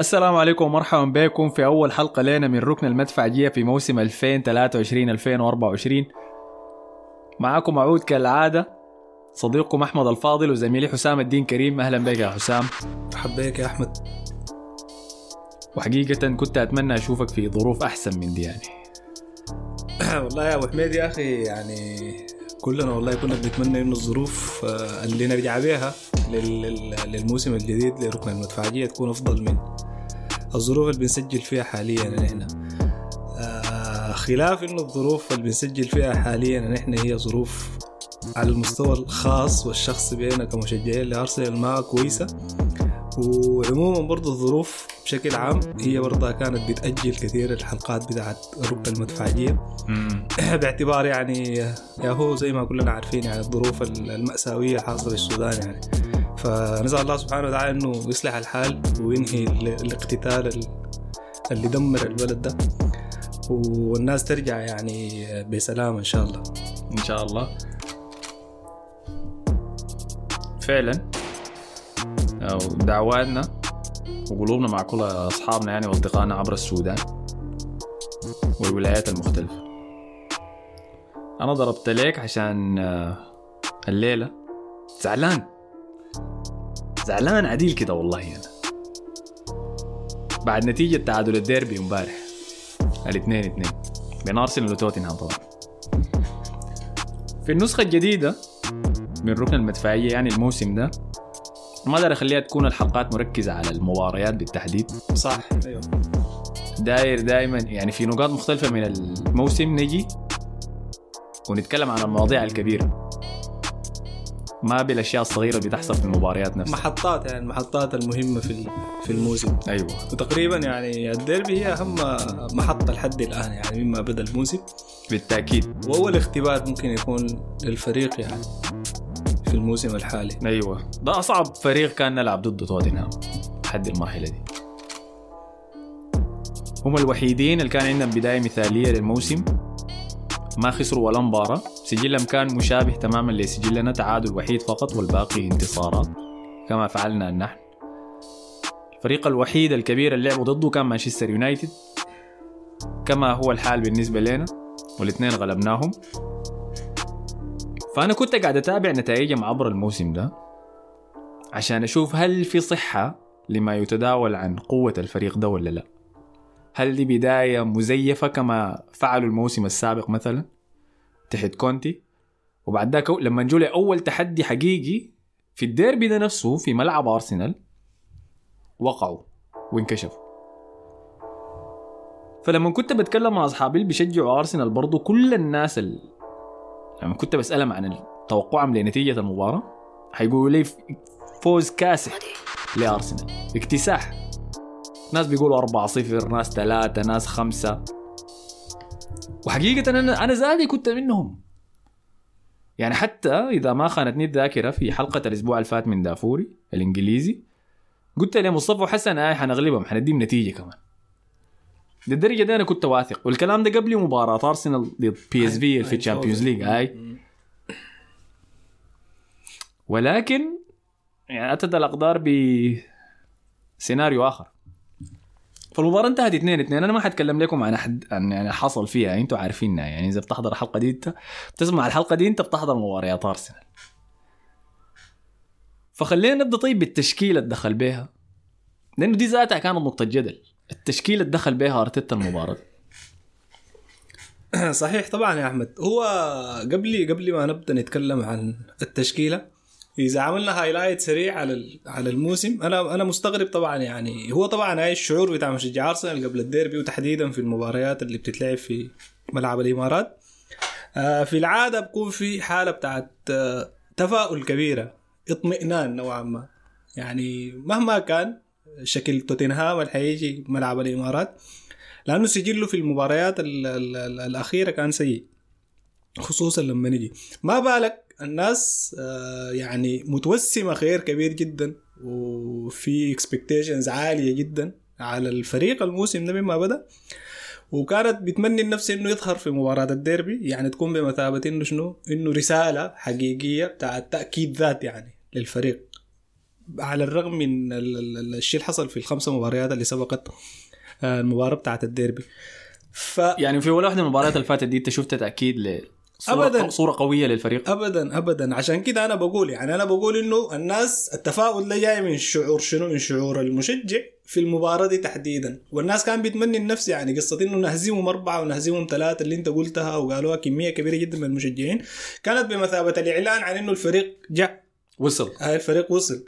السلام عليكم ومرحبا بكم في أول حلقة لنا من ركن المدفعجية في موسم 2023-2024 معاكم عود كالعادة صديقكم أحمد الفاضل وزميلي حسام الدين كريم. أهلا بك يا حسام. بك يا أحمد. وحقيقة كنت أتمنى أشوفك في ظروف أحسن من دي يعني. والله يا أبو حميد يا أخي يعني كلنا والله كنا بنتمنى إنه الظروف آه، اللي نرجع بيها لل- لل- للموسم الجديد لركن المدفعجية تكون أفضل من الظروف اللي بنسجل فيها حاليا نحن. آه، خلاف إنه الظروف اللي بنسجل فيها حاليا نحن هي ظروف على المستوى الخاص والشخصي بينا كمشجعين لأرسنال ما كويسة. وعموما برضو الظروف بشكل عام هي برضها كانت بتأجل كثير الحلقات بتاعت ركن المدفعجية باعتبار يعني يا هو زي ما كلنا عارفين يعني الظروف المأساوية حاصلة في السودان يعني. فنسأل الله سبحانه وتعالى إنه يصلح الحال وينهي ال- الاقتتال ال- اللي دمر البلد ده. والناس ترجع يعني بسلام إن شاء الله. إن شاء الله. فعلا. أو دعواتنا وقلوبنا مع كل أصحابنا يعني وأصدقائنا عبر السودان والولايات المختلفة. أنا ضربت لك عشان آه، الليلة. زعلان. زعلان عديل كده والله أنا. بعد نتيجة تعادل الديربي امبارح. الاثنين اثنين. بين أرسنال وتوتنهام طبعا. في النسخة الجديدة من ركن المدفعية يعني الموسم ده ما أقدر أخليها تكون الحلقات مركزة على المباريات بالتحديد. صح أيوه. داير دائما يعني في نقاط مختلفة من الموسم نجي ونتكلم عن المواضيع الكبيرة. ما بالأشياء الصغيرة اللي بتحصل في المباريات نفسها. محطات يعني المحطات المهمة في في الموسم. أيوه. وتقريبا يعني الديربي هي أهم محطة لحد الآن يعني مما بدأ الموسم. بالتأكيد. وأول اختبار ممكن يكون للفريق يعني. في الموسم الحالي. أيوه. ده اصعب فريق كان نلعب ضده توتنهام. لحد المرحلة دي. هم الوحيدين اللي كان عندهم بداية مثالية للموسم. ما خسروا ولا مباراة. سجلهم كان مشابه تماما لسجلنا تعادل وحيد فقط والباقي انتصارات. كما فعلنا نحن. الفريق الوحيد الكبير اللي لعبوا ضده كان مانشستر يونايتد. كما هو الحال بالنسبة لنا. والإثنين غلبناهم. فأنا كنت قاعد أتابع نتائجهم عبر الموسم ده عشان أشوف هل في صحة لما يتداول عن قوة الفريق ده ولا لا. هل دي بداية مزيفة كما فعلوا الموسم السابق مثلا؟ تحت كونتي؟ وبعد ذاك لما نجوا لأول تحدي حقيقي في الديربي ده نفسه في ملعب أرسنال وقعوا وانكشفوا. فلما كنت بتكلم مع أصحابي اللي بيشجعوا أرسنال برضو كل الناس لما كنت بسألهم عن توقعهم لنتيجة المباراة حيقولوا لي فوز كاسح لأرسنال. اكتساح. ناس بيقولوا 4 0 ناس 3 ناس 5 وحقيقة أنا أنا زادي كنت منهم. يعني حتى إذا ما خانتني الذاكرة في حلقة الأسبوع اللي فات من دافوري الإنجليزي قلت لمصطفى وحسن آي حنغلبهم حنديهم نتيجة كمان. للدرجة دي أنا كنت واثق. والكلام ده قبل مباراة أرسنال ضد PSV في ال Champions League هاي ولكن يعني أتت الأقدار بسيناريو آخر. فالمباراة انتهت 2 2 أنا ما حتكلم لكم عن أحد عن يعني حصل فيها. أنتوا عارفينها يعني إذا بتحضر الحلقة دي أنت بتسمع الحلقة دي أنت بتحضر مباريات ارسنال فخلينا نبدأ طيب بالتشكيلة اللي دخل بيها. لأنه دي ذاتها كانت نقطة جدل. التشكيلة اللي دخل بيها أرتيتا المباراة. صحيح طبعا يا أحمد. هو قبل قبل ما نبدأ نتكلم عن التشكيلة إذا عملنا هايلايت سريع على على الموسم أنا أنا مستغرب طبعا يعني. هو طبعا هاي الشعور بتاع مشجع أرسنال قبل الديربي وتحديدا في المباريات اللي بتتلعب في ملعب الإمارات. آه، في العادة بكون في حالة بتاعت آه، تفاؤل كبيرة اطمئنان نوعا ما. يعني مهما كان شكل توتنهام اللي ملعب الإمارات. لأنه سجله في المباريات ال ال ال الأخيرة كان سيء خصوصا لما نجي. ما بالك الناس آه، يعني متوسمة خير كبير جدا وفي اكسبكتيشنز عالية جدا على الفريق الموسم ده مما بدأ. وكانت بتمني النفس إنه يظهر في مباراة الديربي يعني تكون بمثابة إنه شنو؟ إنه رسالة حقيقية بتاعت تأكيد ذات يعني للفريق. على الرغم من ال- ال- ال- الشيء اللي حصل في الخمسة مباريات اللي سبقت آه، المباراة بتاعت الديربي. ف يعني في ولا واحدة من المباريات اللي فاتت دي أنت شفت تأكيد لصوره أبداً. صورة قوية للفريق؟ ابدا ابدا. عشان كده أنا بقول يعني أنا بقول إنه الناس التفاؤل ده جاي من شعور شنو؟ من شعور المشجع في المباراة دي تحديدا. والناس كان بيتمني النفس يعني قصة إنه نهزمهم أربعة ونهزمهم ثلاثة اللي أنت قلتها وقالوها كمية كبيرة جدا من المشجعين. كانت بمثابة الإعلان عن إنه الفريق جاء. وصل. هاي الفريق وصل.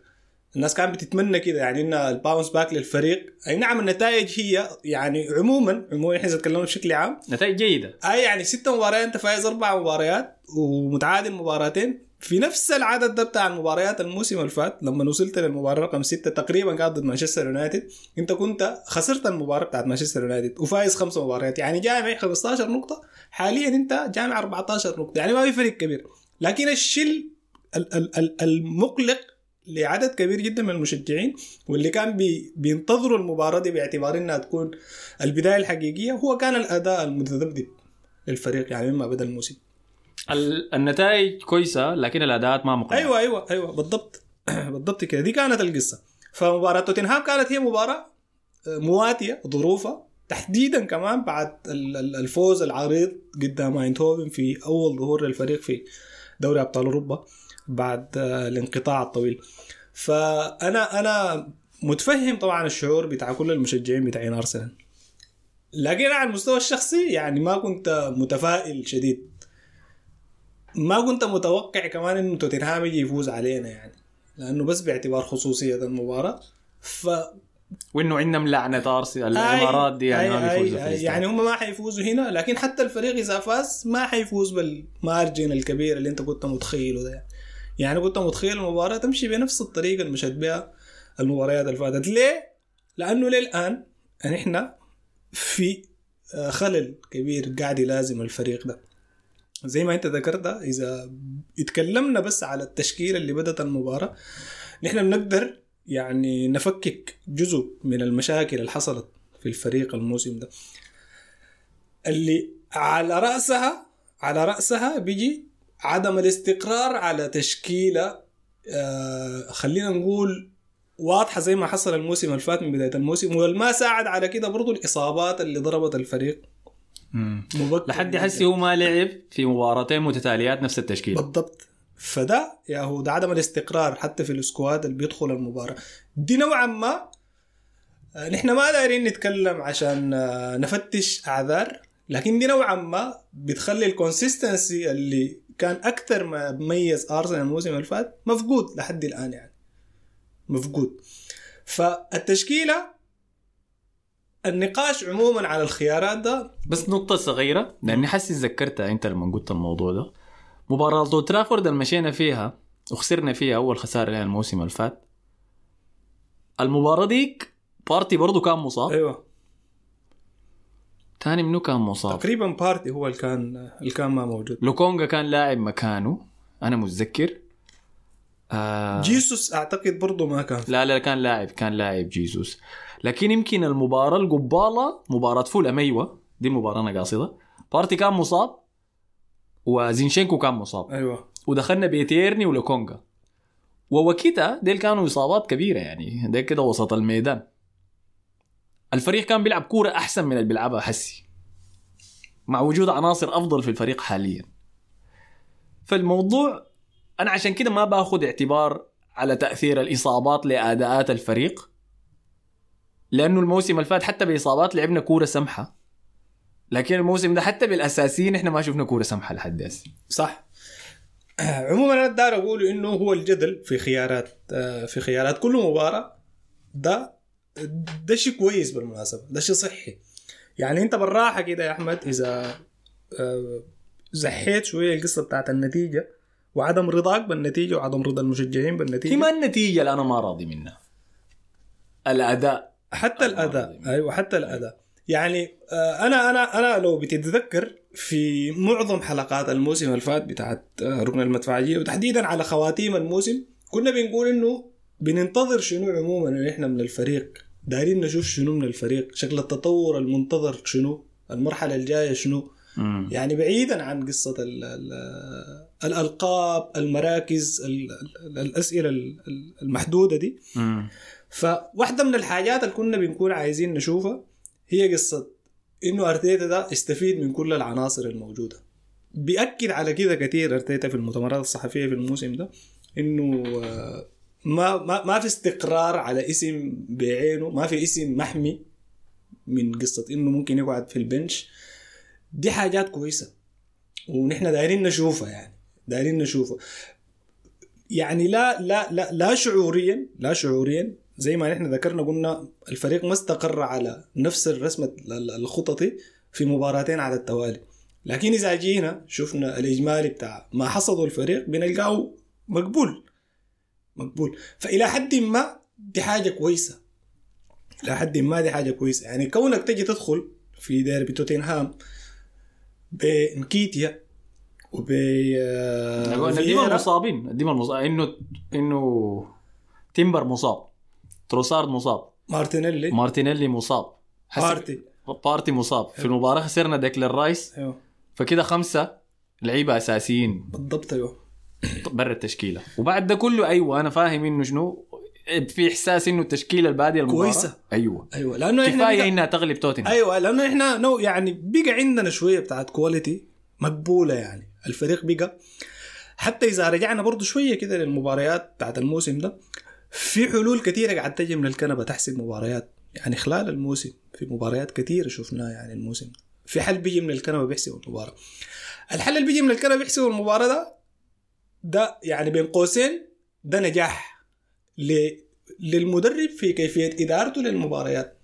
الناس كانت بتتمنى كده يعني ان ال bounce back للفريق. أي نعم النتائج هي يعني عموما عموما إحنا تكلمنا بشكل عام. نتائج جيدة. أي يعني ست مباريات أنت فايز أربع مباريات ومتعادل مباراتين. في نفس العدد ده بتاع المباريات الموسم اللي فات لما وصلت للمباراة رقم ستة تقريبا كانت ضد مانشستر يونايتد أنت كنت خسرت المباراة بتاعت مانشستر يونايتد وفايز خمس مباريات. يعني جامع 15 نقطة. حاليا أنت جامع 14 نقطة. يعني ما في فريق كبير. لكن الشيء ال- ال- ال- المقلق لعدد كبير جدا من المشجعين واللي كان بي بينتظروا المباراة دي باعتبار إنها تكون البداية الحقيقية هو كان الأداء المتذبذب للفريق يعني مما بدا الموسم. ال- النتائج كويسة لكن الأداءات ما مقنعة. أيوه أيوه أيوه بالضبط. بالضبط كده. دي كانت القصة. فمباراة توتنهام كانت هي مباراة آه، مواتية ظروفها. تحديدا كمان بعد ال- ال- الفوز العريض قدام اينتهوفن في أول ظهور للفريق في دوري أبطال أوروبا. بعد آه، الانقطاع الطويل. فأنا أنا متفهم طبعا الشعور بتاع كل المشجعين بتاعين أرسنال. لكن على المستوى الشخصي يعني ما كنت متفائل شديد. ما كنت متوقع كمان إنه توتنهام يجي يفوز علينا يعني لأنه بس باعتبار خصوصية المباراة. ف وإنه عندهم لعنه أرسنال الإمارات دي يعني ما بيفوزوا. يعني هم ما حيفوزوا هنا لكن حتى الفريق إذا فاز ما حيفوز بالمارجن الكبير اللي أنت كنت متخيله ده يعني كنت متخيل المباراة تمشي بنفس الطريقة اللي مشت بها المباريات اللي فاتت. ليه؟ لأنه للآن نحن في آه، خلل كبير قاعد يلازم الفريق ده. زي ما أنت ذكرت إذا اتكلمنا بس على التشكيلة اللي بدأت المباراة نحن بنقدر يعني نفكك جزء من المشاكل اللي حصلت في الفريق الموسم ده. اللي على رأسها على رأسها بيجي عدم الاستقرار على تشكيلة آه خلينا نقول واضحة زي ما حصل الموسم اللي فات من بداية الموسم والما ساعد على كده برضو الإصابات اللي ضربت الفريق. لحد. هسه هو ما لعب في مباراتين متتاليات نفس التشكيل. بالضبط. فده يا هو ده عدم الاستقرار حتى في ال squad اللي بيدخل المباراة. دي نوعا ما آه، نحن ما دايرين نتكلم عشان آه، نفتش أعذار لكن دي نوعا ما بتخلي ال consistency اللي كان أكثر ما ميز أرسنال الموسم اللي فات مفقود لحد الآن يعني. مفقود. فالتشكيلة النقاش عموما على الخيارات ده بس نقطة صغيرة لأني حاسس ذكرتها أنت لما قلت الموضوع ده. مباراة أولد ترافورد اللي مشينا فيها وخسرنا فيها أول خسارة لها الموسم اللي فات. المباراة ديك بارتي برضو كان مصاب. أيوه. تاني منو كان مصاب؟ تقريبا بارتي هو اللي كان اللي كان ما موجود. لوكونجا كان لاعب مكانه أنا متذكر. آه جيسوس أعتقد برضه ما كان. لا لا كان لاعب كان لاعب جيسوس. لكن يمكن المباراة القبالة مباراة فولهام أيوة دي المباراة أنا قاصدة بارتي كان مصاب وزينشينكو كان مصاب. أيوه. ودخلنا بتيرني ولوكونجا. ووكيتا ديل كانوا إصابات كبيرة يعني ديل كده وسط الميدان. الفريق كان بيلعب كورة أحسن من اللي بيلعبها حسي مع وجود عناصر أفضل في الفريق حاليا. فالموضوع أنا عشان كده ما باخذ اعتبار على تأثير الإصابات لأداءات الفريق. لأنه الموسم اللي فات حتى بإصابات لعبنا كورة سمحة. لكن الموسم ده حتى بالأساسيين إحنا ما شفنا كورة سمحة لحد هسه صح. عموما أنا داير أقول إنه هو الجدل في خيارات آه، في خيارات كل مباراة. ده ده شيء كويس بالمناسبة ده شيء صحي. يعني أنت بالراحة كده يا أحمد إذا آه، زحيت شوية القصة بتاعت النتيجة وعدم رضاك بالنتيجة وعدم رضا المشجعين بالنتيجة. هي ما النتيجة اللي أنا ما راضي منها؟ الأداء. حتى الأداء. أيوه حتى الأداء. يعني آه، أنا أنا أنا لو بتتذكر في معظم حلقات الموسم اللي فات بتاعت آه، ركن المدفعية وتحديدا على خواتيم الموسم كنا بنقول إنه بننتظر شنو عموما إحنا من الفريق. دايرين نشوف شنو من الفريق شكل التطور المنتظر شنو المرحلة الجاية شنو مم. يعني بعيدا عن قصة ال ال الألقاب المراكز ال ال الأسئلة ال- ال- المحدودة دي مم. فواحدة من الحاجات اللي كنا بنكون عايزين نشوفها هي قصة إنه أرتيتا ده استفيد من كل العناصر الموجودة بيأكد على كده كثير أرتيتا في المؤتمرات الصحفية في الموسم ده إنه آه، ما ما ما في استقرار على اسم بعينه ما في اسم محمي من قصة إنه ممكن يقعد في البنش. دي حاجات كويسة. ونحن دايرين نشوفها يعني. دايرين نشوفها. يعني لا لا لا لا شعوريا لا شعوريا زي ما نحن ذكرنا قلنا الفريق ما استقر على نفس الرسمة الخططي في مباراتين على التوالي. لكن إذا جينا شفنا الإجمالي بتاع ما حصده الفريق بنلقاه مقبول. مقبول. فإلى حد ما دي حاجة كويسة. إلى حد ما دي حاجة كويسة. يعني كونك تجي تدخل في ديربي توتنهام بنكيتيا وب نقول نديم فييرا. المصابين نديم المصاب إنه إنه تيمبر مصاب. تروسارد مصاب. مارتينيلي. مارتينيلي مصاب. بارتي. بارتي مصاب. في المباراة خسرنا ديكلر رايس. أيوه. فكده خمسة لعيبة أساسيين. بالضبط أيوه. برا التشكيلة. وبعد ده كله أيوه أنا فاهم إنه شنو في إحساس إنه التشكيلة البادية المباراة. كويسة. أيوه. أيوه لأنه إحنا كفاية بقى- إنها تغلب توتنهام. أيوه لأنه إحنا now يعني بقى عندنا شوية بتاعت quality مقبولة يعني. الفريق بقى حتى إذا رجعنا برضو شوية كده للمباريات بتاعت الموسم ده في حلول كثيره قاعد تجي من الكنبة تحسم مباريات. يعني خلال الموسم في مباريات كثيره شفناها يعني الموسم. في حل بيجي من الكنبة بيحسم المباراة. الحل اللي بيجي من الكنبة بيحسم المباراة ده ده يعني بين قوسين ده نجاح. للمدرب في كيفية إدارته للمباريات.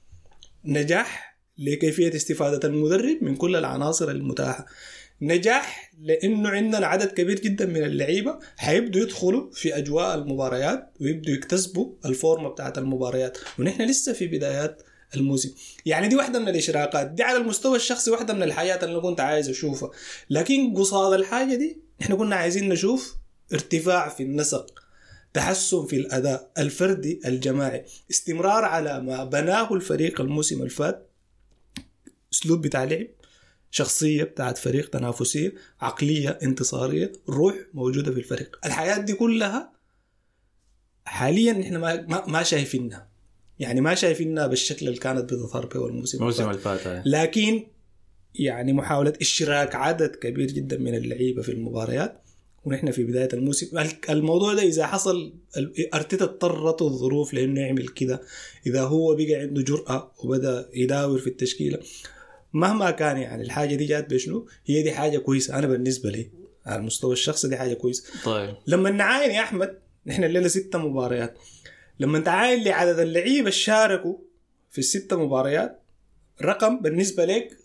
نجاح لكيفية استفادة المدرب من كل العناصر المتاحة. نجاح لأنه عندنا عدد كبير جدا من اللعيبة حيبدوا يدخلوا في أجواء المباريات ويبدوا يكتسبوا الفورمة بتاعت المباريات. ونحن لسه في بدايات الموسم. يعني دي واحدة من الإشراقات دي على المستوى الشخصي واحدة من الحاجات اللي أنا كنت عايز أشوفها. لكن قصاد الحاجة دي نحن كنا عايزين نشوف ارتفاع في النسق تحسن في الأداء الفردي الجماعي استمرار على ما بناه الفريق الموسم الفات أسلوب بتاع لعب شخصية بتاعت فريق تنافسية عقلية انتصارية روح موجودة في الفريق. الحياة دي كلها حاليا إحنا ما, ما, ما شايفينها. يعني ما شايفينها بالشكل اللي كانت بتظهر به الموسم الموسم الفات. لكن يعني محاولة إشراك عدد كبير جدا من اللعيبة في المباريات. ونحن في بداية الموسم. الموضوع ده إذا حصل أرتيتا اضطرت الظروف لأنه يعمل كده. إذا هو بقى عنده جرأة وبدأ يداور في التشكيلة مهما كان يعني الحاجة دي جات بشنو؟ هي دي حاجة كويسة. أنا بالنسبة لي على المستوى الشخصي دي حاجة كويسة. طيب. لما نعاين يا أحمد نحن الليلة ستة مباريات. لما تعاين لعدد اللعيبة اللي شاركوا في الستة مباريات رقم بالنسبة لك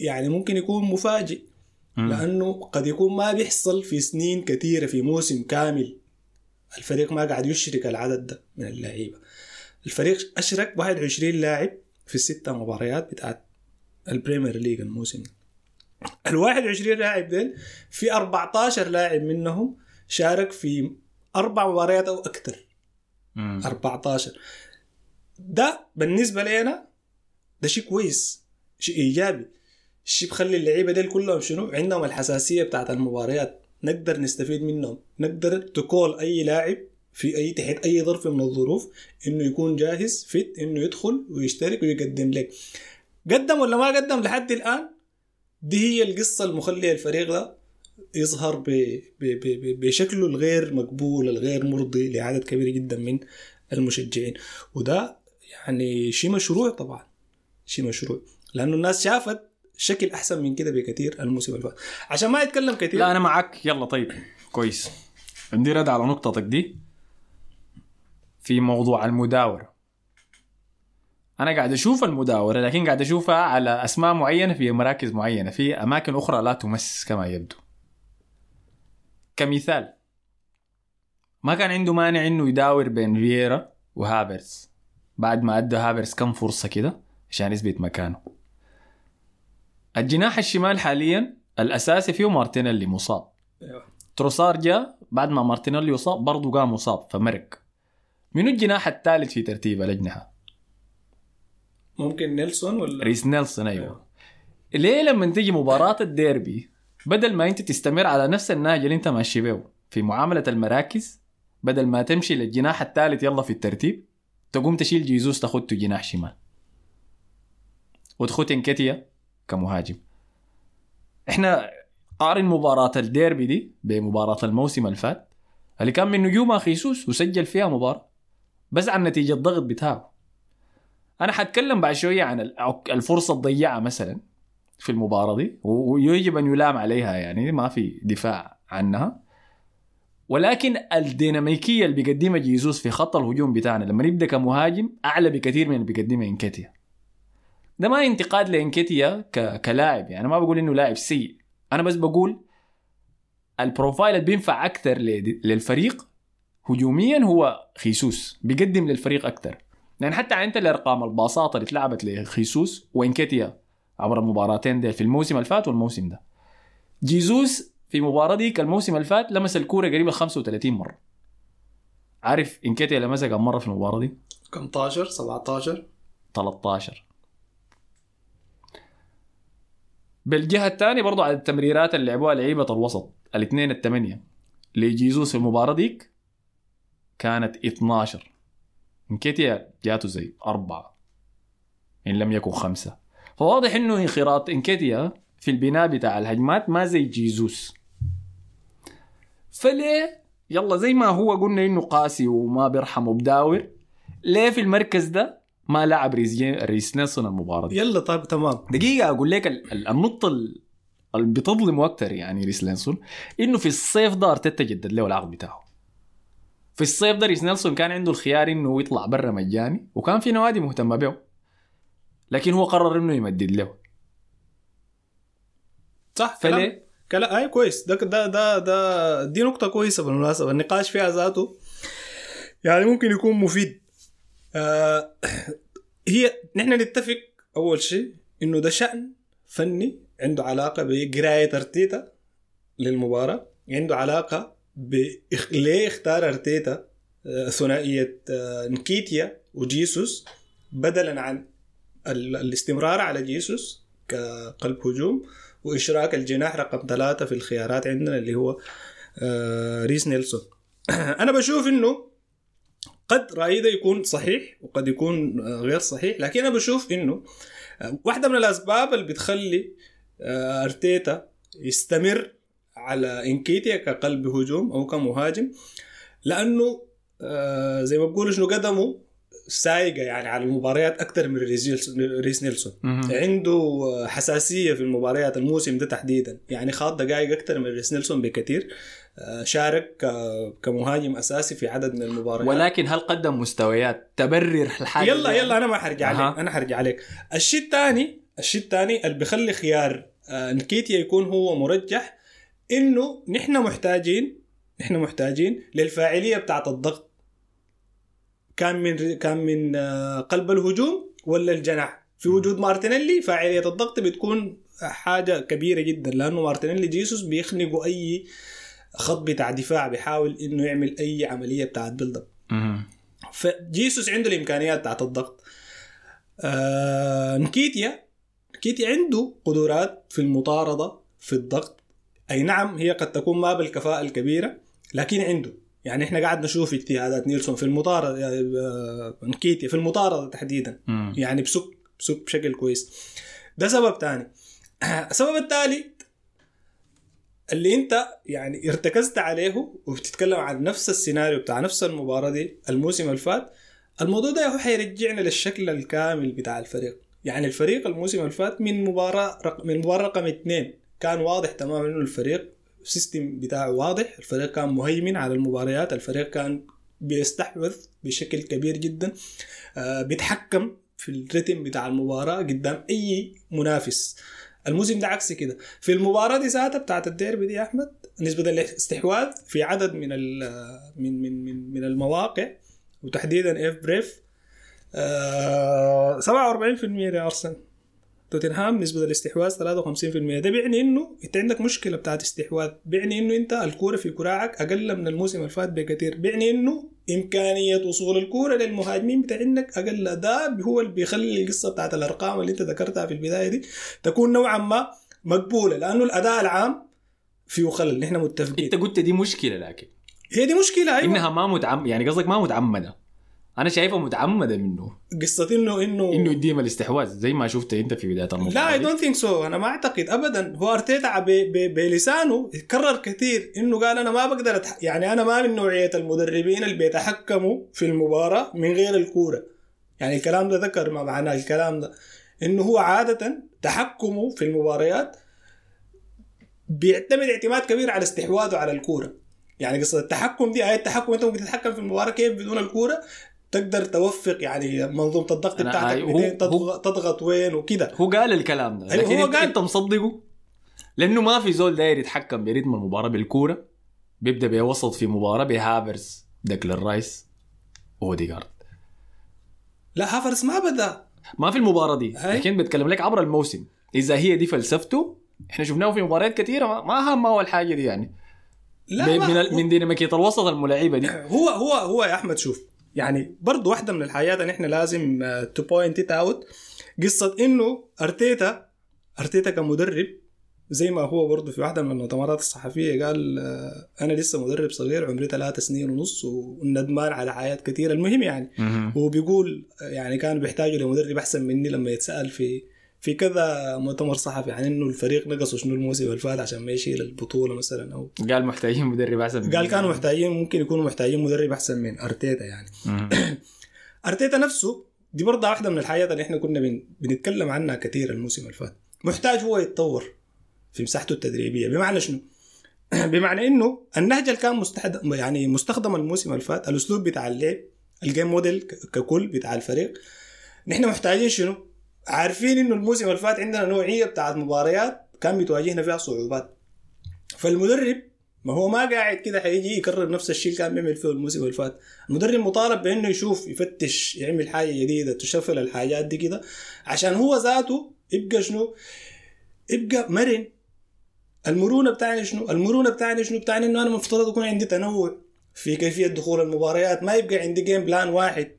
يعني ممكن يكون مفاجئ. لأنه قد يكون ما بيحصل في سنين كثيرة في موسم كامل. الفريق ما قاعد يشرك العدد ده من اللعيبة. الفريق أشرك 21 لاعب في الستة مباريات بتاعت البريمير ليج الموسم. ال 21 لاعب ديل في 14 لاعب منهم شارك في أربع مباريات أو أكثر مم. 14 ده بالنسبة لنا ده شيء كويس شيء إيجابي. الشيء بخلي اللعيبة ديل كلهم شنو؟ عندهم الحساسية بتاعت المباريات. نقدر نستفيد منهم. نقدر تكول أي لاعب في أي تحت أي ظرف من الظروف إنه يكون جاهز فت إنه يدخل ويشترك ويقدم لك. قدم ولا ما قدم لحد الآن؟ دي هي القصة المخلية الفريق ده يظهر. بشكله الغير مقبول الغير مرضي لعدد كبير جدا من المشجعين. وده يعني شيء مشروع طبعا. شيء مشروع. لأنه الناس شافت شكل أحسن من كده بكثير الموسم اللي فات. عشان ما يتكلم كثير لا أنا معك يلا طيب. كويس. عندي رد على نقطتك دي في موضوع المداورة. أنا قاعد أشوف المداورة لكن قاعد أشوفها على أسماء معينة في مراكز معينة في أماكن أخرى لا تمس كما يبدو. كمثال ما كان عنده مانع إنه يداور بين فييرا وهافرز بعد ما أدى هافرز كم فرصة كده عشان يثبت مكانه. الجناح الشمال حاليا الأساسي فيه مارتينيلي مصاب أيوة. تروسار جاء بعد ما مارتينيلي يصاب برضه قام مصاب فمرق منو الجناح الثالث في ترتيب الأجنحة؟ ممكن نيلسون ولا ريس نيلسون أيوه أيوة. ليه لما تيجي مباراة الديربي بدل ما أنت تستمر على نفس النهج اللي أنت ماشي به في معاملة المراكز بدل ما تمشي للجناح الثالث يلا في الترتيب تقوم تشيل جيزوس تاخده جناح شمال وتخوت انكتيا كمهاجم. إحنا قارن مباراة الديربي دي بمباراة الموسم اللي فات اللي كان من نجومها خيسوس وسجل فيها مباراة بس عن نتيجة الضغط بتاعه. أنا حتكلم بعد شوية عن الفرصة الضيعة مثلا في المباراة دي ويجب أن يلام عليها يعني ما في دفاع عنها. ولكن الديناميكية اللي بيقدمها جيزوس في خط الهجوم بتاعنا لما يبدا كمهاجم أعلى بكثير من اللي بيقدمها إنكيتيا. ده ما انتقاد لإنكيتيا ك... كلاعب يعني ما بقول إنه لاعب سيء. أنا بس بقول البروفايل اللي بينفع أكثر للفريق هجوميا هو خيسوس بيقدم للفريق أكثر يعني حتى انت الأرقام الباصات اللي اتلعبت لخيسوس وإنكيتيا عبر المباراتين دي في الموسم اللي فات والموسم ده. جيزوس في مباراة ديك الموسم اللي فات لمس الكورة قريبا 35 مرة. عارف إنكيتيا لمسها كم مرة في المباراة دي؟ كم 17 17 13 بالجهة الثانية برضو على التمريرات اللي لعبوها لعيبة الوسط. الاثنين الثمانية. لجيزوس في المباراة ديك كانت 12 انكيتيا جاته زي أربعة. إن لم يكن خمسة. فواضح إنه انخراط انكيتيا في البناء بتاع الهجمات ما زي جيزوس فليه؟ يلا زي ما هو قلنا إنه قاسي وما بيرحم وبداور ليه في المركز ده؟ ما لعب ريس, ريس نيلسون المباراة دي. يلا طيب تمام. دقيقة أقول لك النقطة اللي بتظلم أكثر يعني ريس نيلسون إنه في الصيف ده أرتيتا جدد له العقد بتاعه. في الصيف ده ريس نيلسون كان عنده الخيار إنه يطلع برا مجاني وكان في نوادي مهتمة به. لكن هو قرر إنه يمدد له. صح فليه؟ كلا أي كويس. ده ده ده ده دي نقطة كويسة بالمناسبة. النقاش فيها ذاته يعني ممكن يكون مفيد. آه هي نحن نتفق أول شيء إنه ده شأن فني عنده علاقة بقراية أرتيتا للمباراة عنده علاقة ب ليه اختار أرتيتا آه، ثنائية آه، نكيتيا وجيسوس بدلا عن الاستمرار على جيسوس كقلب هجوم وإشراك الجناح رقم ثلاثة في الخيارات عندنا اللي هو ريس نيلسون. أنا بشوف إنه قد رايي ده يكون صحيح وقد يكون آه، غير صحيح لكن أنا بشوف إنه آه، واحدة من الأسباب اللي بتخلي آه، أرتيتا يستمر على إنكيتيا كقلب هجوم أو كمهاجم لأنه زي ما بقول شنو قدمه سايقة يعني على المباريات أكثر من ريس نيلسون. عنده حساسية في المباريات الموسم ده تحديدا يعني خاض دقائق أكثر من ريس نيلسون بكثير شارك كمهاجم أساسي في عدد من المباريات. ولكن هل قدم مستويات؟ تبرر الحاجة يلا يلا أنا ما حرجع أه. عليك أنا حرجع عليك. الشيء الثاني الشيء الثاني اللي بيخلي خيار آه، نكيتيا يكون هو مرجح إنه نحن محتاجين نحن محتاجين للفاعلية بتاعت الضغط. كان من كان من آه، قلب الهجوم ولا الجناح؟ في وجود مارتينيلي فاعلية الضغط بتكون حاجة كبيرة جدا لأنه مارتينيلي جيسوس بيخنقوا أي خط بتاع دفاع بيحاول إنه يعمل أي عملية بتاعت build up فجيسوس عنده الإمكانيات بتاعت الضغط. آه نكيتيا نكيتيا عنده قدرات في المطاردة في الضغط. أي نعم هي قد تكون ما بالكفاءة الكبيرة لكن عنده. يعني إحنا قاعد نشوف اجتهادات نيلسون في المطارده آه نكيتيا في المطاردة تحديدا. مم. يعني بيسك بيسك بشكل كويس. ده سبب ثاني السبب الثالث اللي انت يعني ارتكزت عليه وبتتكلم عن نفس السيناريو بتاع نفس المباراة دي الموسم اللي فات الموضوع ده هو حيرجعنا للشكل الكامل بتاع الفريق. يعني الفريق الموسم اللي فات من مباراة رق... من مباراة رقم اثنين كان واضح تماما إنه الفريق السيستم بتاعه واضح الفريق كان مهيمن على المباريات الفريق كان بيستحوذ بشكل كبير جدا آه بيتحكم في الريتم بتاع المباراة قدام أي منافس. الموسم ده عكس كده. في المباراة دي ذاتها بتاعت الديربي دي يا أحمد نسبة الاستحواذ في عدد من من من من, من المواقع وتحديدا إف بريف. آه 47% لارسنال توتنهام نسبة الاستحواذ 53% ده بيعني إنه أنت عندك مشكلة بتاعت استحواذ. بيعني إنه أنت الكورة في كراعك أقل من الموسم اللي فات بكثير بيعني إنه إمكانية وصول الكورة للمهاجمين بتاعينك أقل أداء هو اللي بيخلي القصة بتاعت الأرقام اللي أنت ذكرتها في البداية دي تكون نوعا ما مقبولة لأنه الأداء العام فيه خلل نحن متفقين. أنت قلت دي مشكلة لكن. هي دي مشكلة أيوه. إنها ما متعم يعني قصدك ما متعمدة. أنا شايفها متعمدة منه. قصة انه انه إنه يديهم الاستحواذ زي ما شفت أنت في بداية المباراه لا اي. don't think so أنا ما أعتقد ابدا. هو أرتيتا بلسانه يتكرر كثير. إنه قال أنا ما بقدر أتح... يعني أنا ما من نوعية المدربين اللي بيتحكموا في المباراة من غير الكورة. يعني الكلام ده ذكر ما معناه الكلام ده. إنه هو عادة تحكمه في المباريات بيعتمد اعتماد كبير على استحواذه على الكورة. يعني قصة التحكم دي اي التحكم أنت ممكن تتحكم في المباراة كيف بدون الكورة. تقدر توفق يعني منظومة الضغط بتاعتك هو- هو- تضغط, تضغط وين وكده. هو قال الكلام ده أيوه، لكن هو قال. أنت مصدقه؟ لأنه ما في زول داير يتحكم بريتم المباراة بالكورة بيبدأ بيوسط في مباراة بهافرز داكلر رايس واوديجارد لا هافرس ما بدا. ما في المباراة دي هاي. لكن بتكلم لك عبر الموسم. إذا هي دي فلسفته إحنا شفناه في مباريات كثيرة ما- ما هم أول حاجة دي يعني. لا من من, ديناميكية الوسط الملاعيبه دي. هو هو هو يا أحمد شوف. يعني برضو واحدة من الحاجات اللي إحنا لازم to point it out قصة إنه أرتيتا أرتيتا كمدرب زي ما هو برضه في واحدة من المؤتمرات الصحفية قال آه، أنا لسه مدرب صغير عمري ثلاث سنين ونص وندمان على حاجات كثيره المهم يعني هو بيقول يعني كان بيحتاجوا لمدرب أحسن مني لما يتسأل في في كذا مؤتمر صحفي عن إنه الفريق نقصه شنو الموسم اللي فات عشان ما يشيل البطولة مثلا أو قال محتاجين مدرب أحسن قال كانوا محتاجين ممكن يكونوا محتاجين مدرب أحسن من أرتيتا يعني. أرتيتا نفسه دي برضه واحدة من الحاجات اللي إحنا كنا بن... بنتكلم عنها كثير الموسم اللي فات محتاج هو يتطور في مساحته التدريبية بمعنى شنو؟ بمعنى إنه النهج اللي كان مستحد... يعني مستخدم الموسم اللي فات الأسلوب بتاع اللعب الجيم موديل ككل بتاع الفريق نحن محتاجين شنو؟ عارفين إنه الموسم اللي فات عندنا نوعية بتاعت مباريات كان بتواجهنا فيها صعوبات. فالمدرب ما هو ما قاعد كده حيجي يكرر نفس الشيء اللي كان بيعمل فيه الموسم اللي فات. المدرب مطالب بإنه يشوف يفتش يعمل حاجة جديدة تشفل الحاجات دي كده عشان هو ذاته يبقى شنو؟ يبقى مرن. المرونة بتاعنا شنو؟ المرونة بتاعنا شنو؟ بتاعنا إنه أنا مفترض يكون عندي تنوع في كيفية دخول المباريات. ما يبقى عندي game plan واحد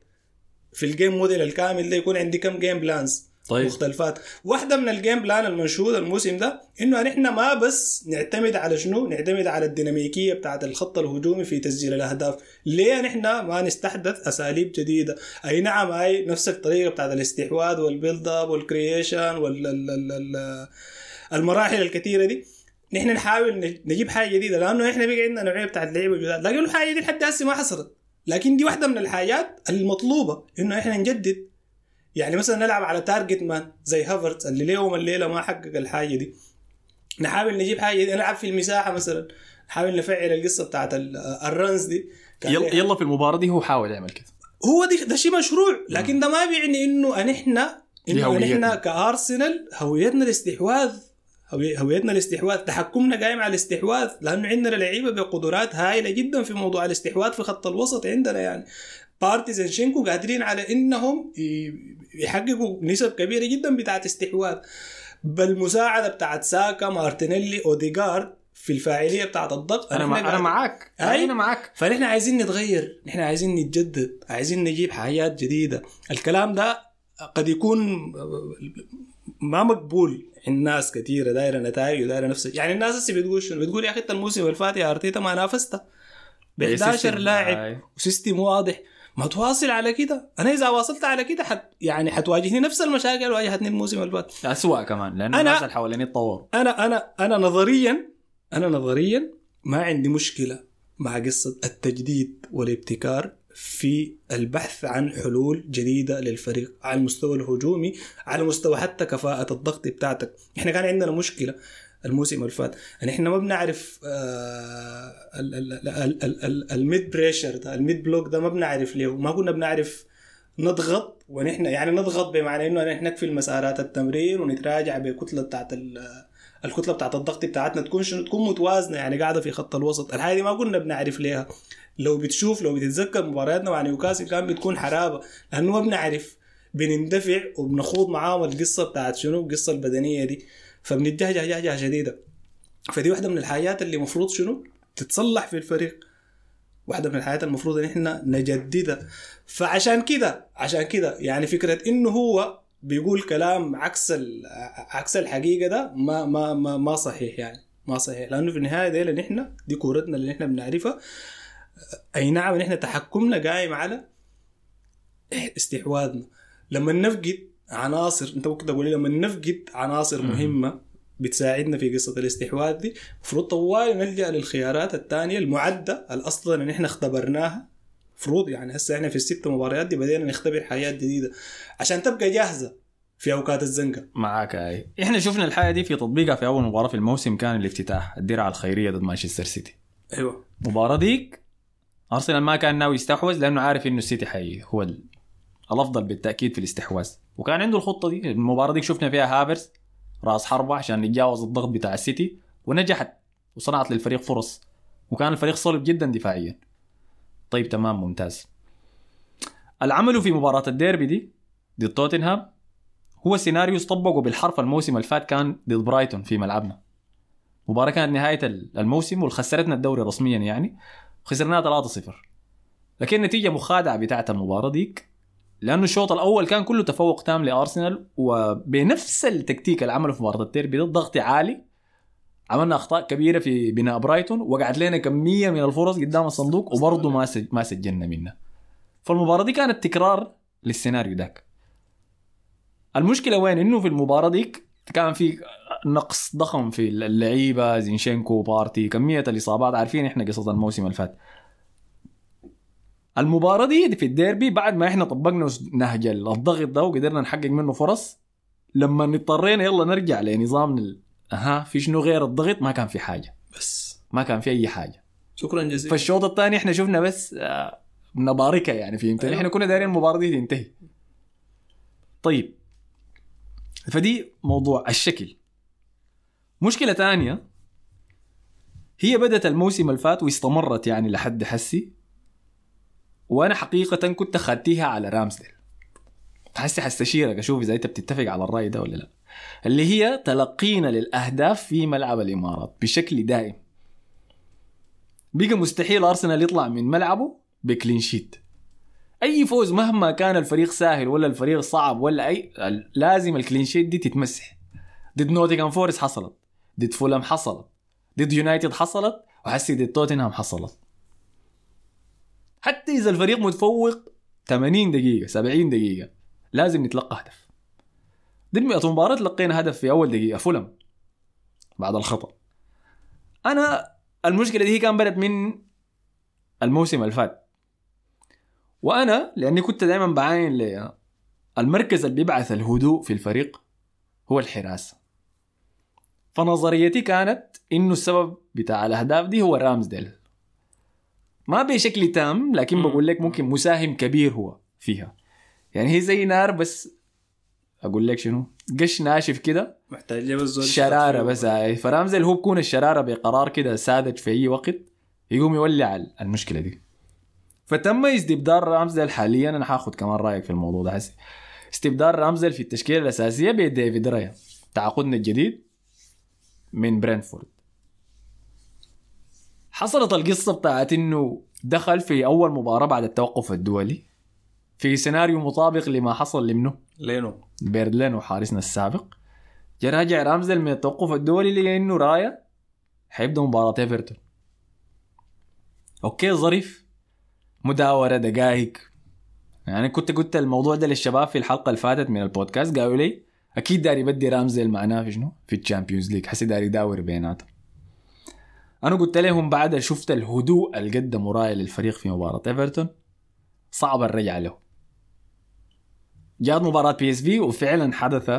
في ال game model الكامل ده يكون عندي كم game plans طيب. مختلفات. واحدة من ال game plan المنشود الموسم ده إنه نحن ما بس نعتمد على شنو؟ نعتمد على الديناميكية بتاعت الخط الهجومي في تسجيل الأهداف. ليه نحن ما نستحدث أساليب جديدة؟ أي نعم هاي نفس الطريقة بتاعت الاستحواذ وال build up وال creation وال ال- ال- ال- المراحل الكثيرة دي. نحن نحاول نج- نجيب حاجة جديدة لأنه إحنا بقى عندنا نوعية بتاعت لعيبه جداد لكن الحاجة دي لحد هسه ما حصلت. لكن دي واحدة من الحاجات المطلوبة إنه إحنا نجدد يعني مثلا نلعب على target man زي هافرتس اللي اليوم الليلة ما حقق الحاجة دي. نحاول نجيب حاجة دي نلعب في المساحة مثلا. نحاول نفعل القصة بتاعت ال- ال runs دي. يلا يلا في المباراة دي هو حاول يعمل كده. هو دي ده شيء مشروع. لكن ده ما بيعني إنه إن إحنا إنه إن. إحنا كأرسنال هويتنا الاستحواذ. هوي- هويتنا الاستحواذ. تحكمنا قايم على الاستحواذ. لأنه عندنا لعيبة بقدرات هائله جدا في موضوع الاستحواذ في خط الوسط عندنا يعني. بارتي زينشينكو قادرين على إنهم يحققوا نسب كبيرة جدا بتاعت استحواذ. بالمساعدة بتاعت ساكا مارتينيلي اوديجارد في الفاعلية بتاعت الضغط أنا مع... أنا معاك. أي. أنا معاك. فنحن عايزين نتغير. نحن عايزين نتجدد. عايزين نجيب حاجات جديدة. الكلام ده قد يكون ما مقبول عند ناس كثيرة دايرة نتائج ودايرة نفس يعني الناس هسه بتقول شنو؟ بتقول يا أخي أنت الموسم اللي فات يا أرتيتا ما نافست ب 11 system. لاعب. و system واضح. ما تواصل على كده. أنا إذا واصلت على كده حت يعني حتواجهني نفس المشاكل اللي واجهتني الموسم اللي فات اسوء كمان لأنه أنا- الناس اللي حواليني تطوروا أنا أنا أنا نظريا أنا نظريا ما عندي مشكلة مع قصة التجديد والابتكار في البحث عن حلول جديدة للفريق على المستوى الهجومي على مستوى حتى كفاءة الضغط بتاعتك. إحنا كان عندنا مشكلة الموسم اللي فات. ان إحنا ما بنعرف آه ال- ال- ال- ال- ال- ال- ال mid pressure ده ال mid block ده ما بنعرف ليه. ما كنا بنعرف نضغط ونحن يعني نضغط بمعنى إنه نحن نقفل مسارات التمرير ونتراجع بكتلة بتاعت ال- الكتلة بتاعت الضغط بتاعتنا. تكون شنو؟ تكون متوازنة يعني قاعدة في خط الوسط. الحاجة دي ما كنا بنعرف ليها. لو بتشوف لو بتتذكر مبارياتنا مع نيوكاسل كان بتكون حرابة. لأنه ما بنعرف بنندفع وبنخوض معاهم القصة بتاعت شنو؟ القصة البدنية دي. فبنتجهجه جهجه شديده فدي واحدة من الحاجات اللي المفروض شنو؟ تتصلح في الفريق. واحدة من الحاجات المفروض إن إحنا نجددها. فعشان كده عشان كده يعني فكرة إنه هو بيقول كلام عكس عكس الحقيقة ده ما ما ما, ما صحيح يعني. ما صحيح. لأنه في النهاية دي نحن دي كورتنا اللي نحن بنعرفها. أي نعم نحن تحكمنا قايم على استحواذنا. لما نفقد عناصر انت ممكن تقول لما نفقد عناصر مهمة بتساعدنا في قصة الاستحواذ دي المفروض طوال نلجأ للخيارات الثانية المعدة الاصلا إن إحنا اختبرناها. المفروض يعني هسه إحنا في الست مباريات دي بدينا نختبر حاجات جديدة. عشان تبقى جاهزة في أوقات الزنقة. معاك أي. إحنا شفنا الحاجة دي في تطبيقها في أول مباراة في الموسم كان الافتتاح الدرع الخيرية ضد مانشستر سيتي. أيوه. المباراه ديك أرسنال ما كان ناوي يستحوذ لأنه عارف إنه السيتي حيكون هو الافضل بالتأكيد في الاستحواذ؟ وكان عنده الخطة دي المباراة دي شفنا فيها هافرز راس حربة عشان يتجاوز الضغط بتاع السيتي ونجحت وصنعت للفريق فرص وكان الفريق صلب جدا دفاعيا. طيب تمام ممتاز. العمل في مباراة الديربي دي ضد توتنهام هو سيناريو طبقه بالحرف الموسم اللي فات كان ضد برايتون في ملعبنا. مباراة كانت نهاية الموسم والخسرتنا الدوري رسميا يعني خسرناها 3-0 لكن النتيجة مخادعة بتاعت المباراة ديك لأنه الشوط الأول كان كله تفوق تام لأرسنال وبنفس التكتيك اللي عمله في مباراة الديربي ضغط عالي. عملنا أخطاء كبيرة في بناء برايتون وقعت لنا كمية من الفرص قدام الصندوق وبرضه ما ما سجلنا منها فالمباراة دي كانت تكرار للسيناريو ذاك. المشكلة وين؟ إنه في المباراة ديك كان في نقص ضخم في اللعيبة زينشينكو بارتي كمية الإصابات. عارفين إحنا قصص الموسم اللي فات. المباراة دي في الديربي بعد ما إحنا طبقنا نهج الضغط ده وقدرنا نحقق منه فرص لما اضطرينا يلا نرجع لنظام ال... أها في شنو غير الضغط؟ ما كان في حاجة. بس. ما كان في أي حاجة. شكرا جزيلا. فالشوط الثاني إحنا شفنا بس آه نباركة يعني فهمت؟ أيوه. إحنا كنا دايرين المباراة دي تنتهي. طيب. فدي موضوع الشكل. مشكلة ثانية هي بدت الموسم اللي فات واستمرت يعني لحد حسي. وأنا حقيقة كنت خدتيها على رامسديل. حسي حستشيرك أشوف إذا أنت بتتفق على الرأي ده ولا لا. اللي هي تلقينا للأهداف في ملعب الإمارات بشكل دائم. بقى مستحيل أرسنال يطلع من ملعبه ب clean sheet. أي فوز مهما كان الفريق سهل ولا الفريق صعب ولا أي لازم ال clean sheet دي تتمسح. ضد نوتنغهام فورست حصلت. ضد فولم حصلت. ضد يونايتد حصلت. وحسي ضد توتنهام حصلت. حتى إذا الفريق متفوق 80 دقيقة 70 دقيقة لازم نتلقى هدف. ضد مئة مباراة لقينا هدف في أول دقيقة فلم بعد الخطأ. أنا المشكلة دي كان بدت من الموسم اللي فات وأنا لأني كنت دائما بعاين لي المركز اللي بيبعث الهدوء في الفريق هو الحراسة. فنظريتي كانت إنه السبب بتاع الأهداف دي هو رامزديل ما بشكل تام لكن بقول لك ممكن مساهم كبير هو فيها. يعني هي زي نار بس أقول لك شنو؟ قش ناشف كده محتاج بس شرارة بس. هاي فرامزل هو بكون الشرارة بقرار كده ساذج في أي وقت يقوم يولع المشكلة دي. فتم استبدال رامزل حاليا. أنا حاخذ كمان رأيك في الموضوع ده حسي استبدال رامزل في التشكيلة الأساسية بديفيد رايا تعاقدنا الجديد من برينفورد. حصلت القصة بتاعت إنه دخل في أول مباراة بعد التوقف الدولي في سيناريو مطابق لما حصل لمنه؟ لينو. بيرند لينو حارسنا السابق. جا راجع رامزديل من التوقف الدولي لأنه رايا حيبدأ مباراة إيفرتون. okay ظريف. مداورة دقائق يعني كنت قلت الموضوع ده للشباب في الحلقة اللي فاتت من البودكاست. قالوا لي أكيد داري يدي رامزديل معناه في شنو؟ في ال Champions League. حسي داري يداور بيناتهم. أنا قلت لهم بعد شفت الهدوء اللي قدمه رايا للفريق في مباراة إيفرتون. صعب الرجعه له. جاءت مباراة بي إس في وفعلا حدث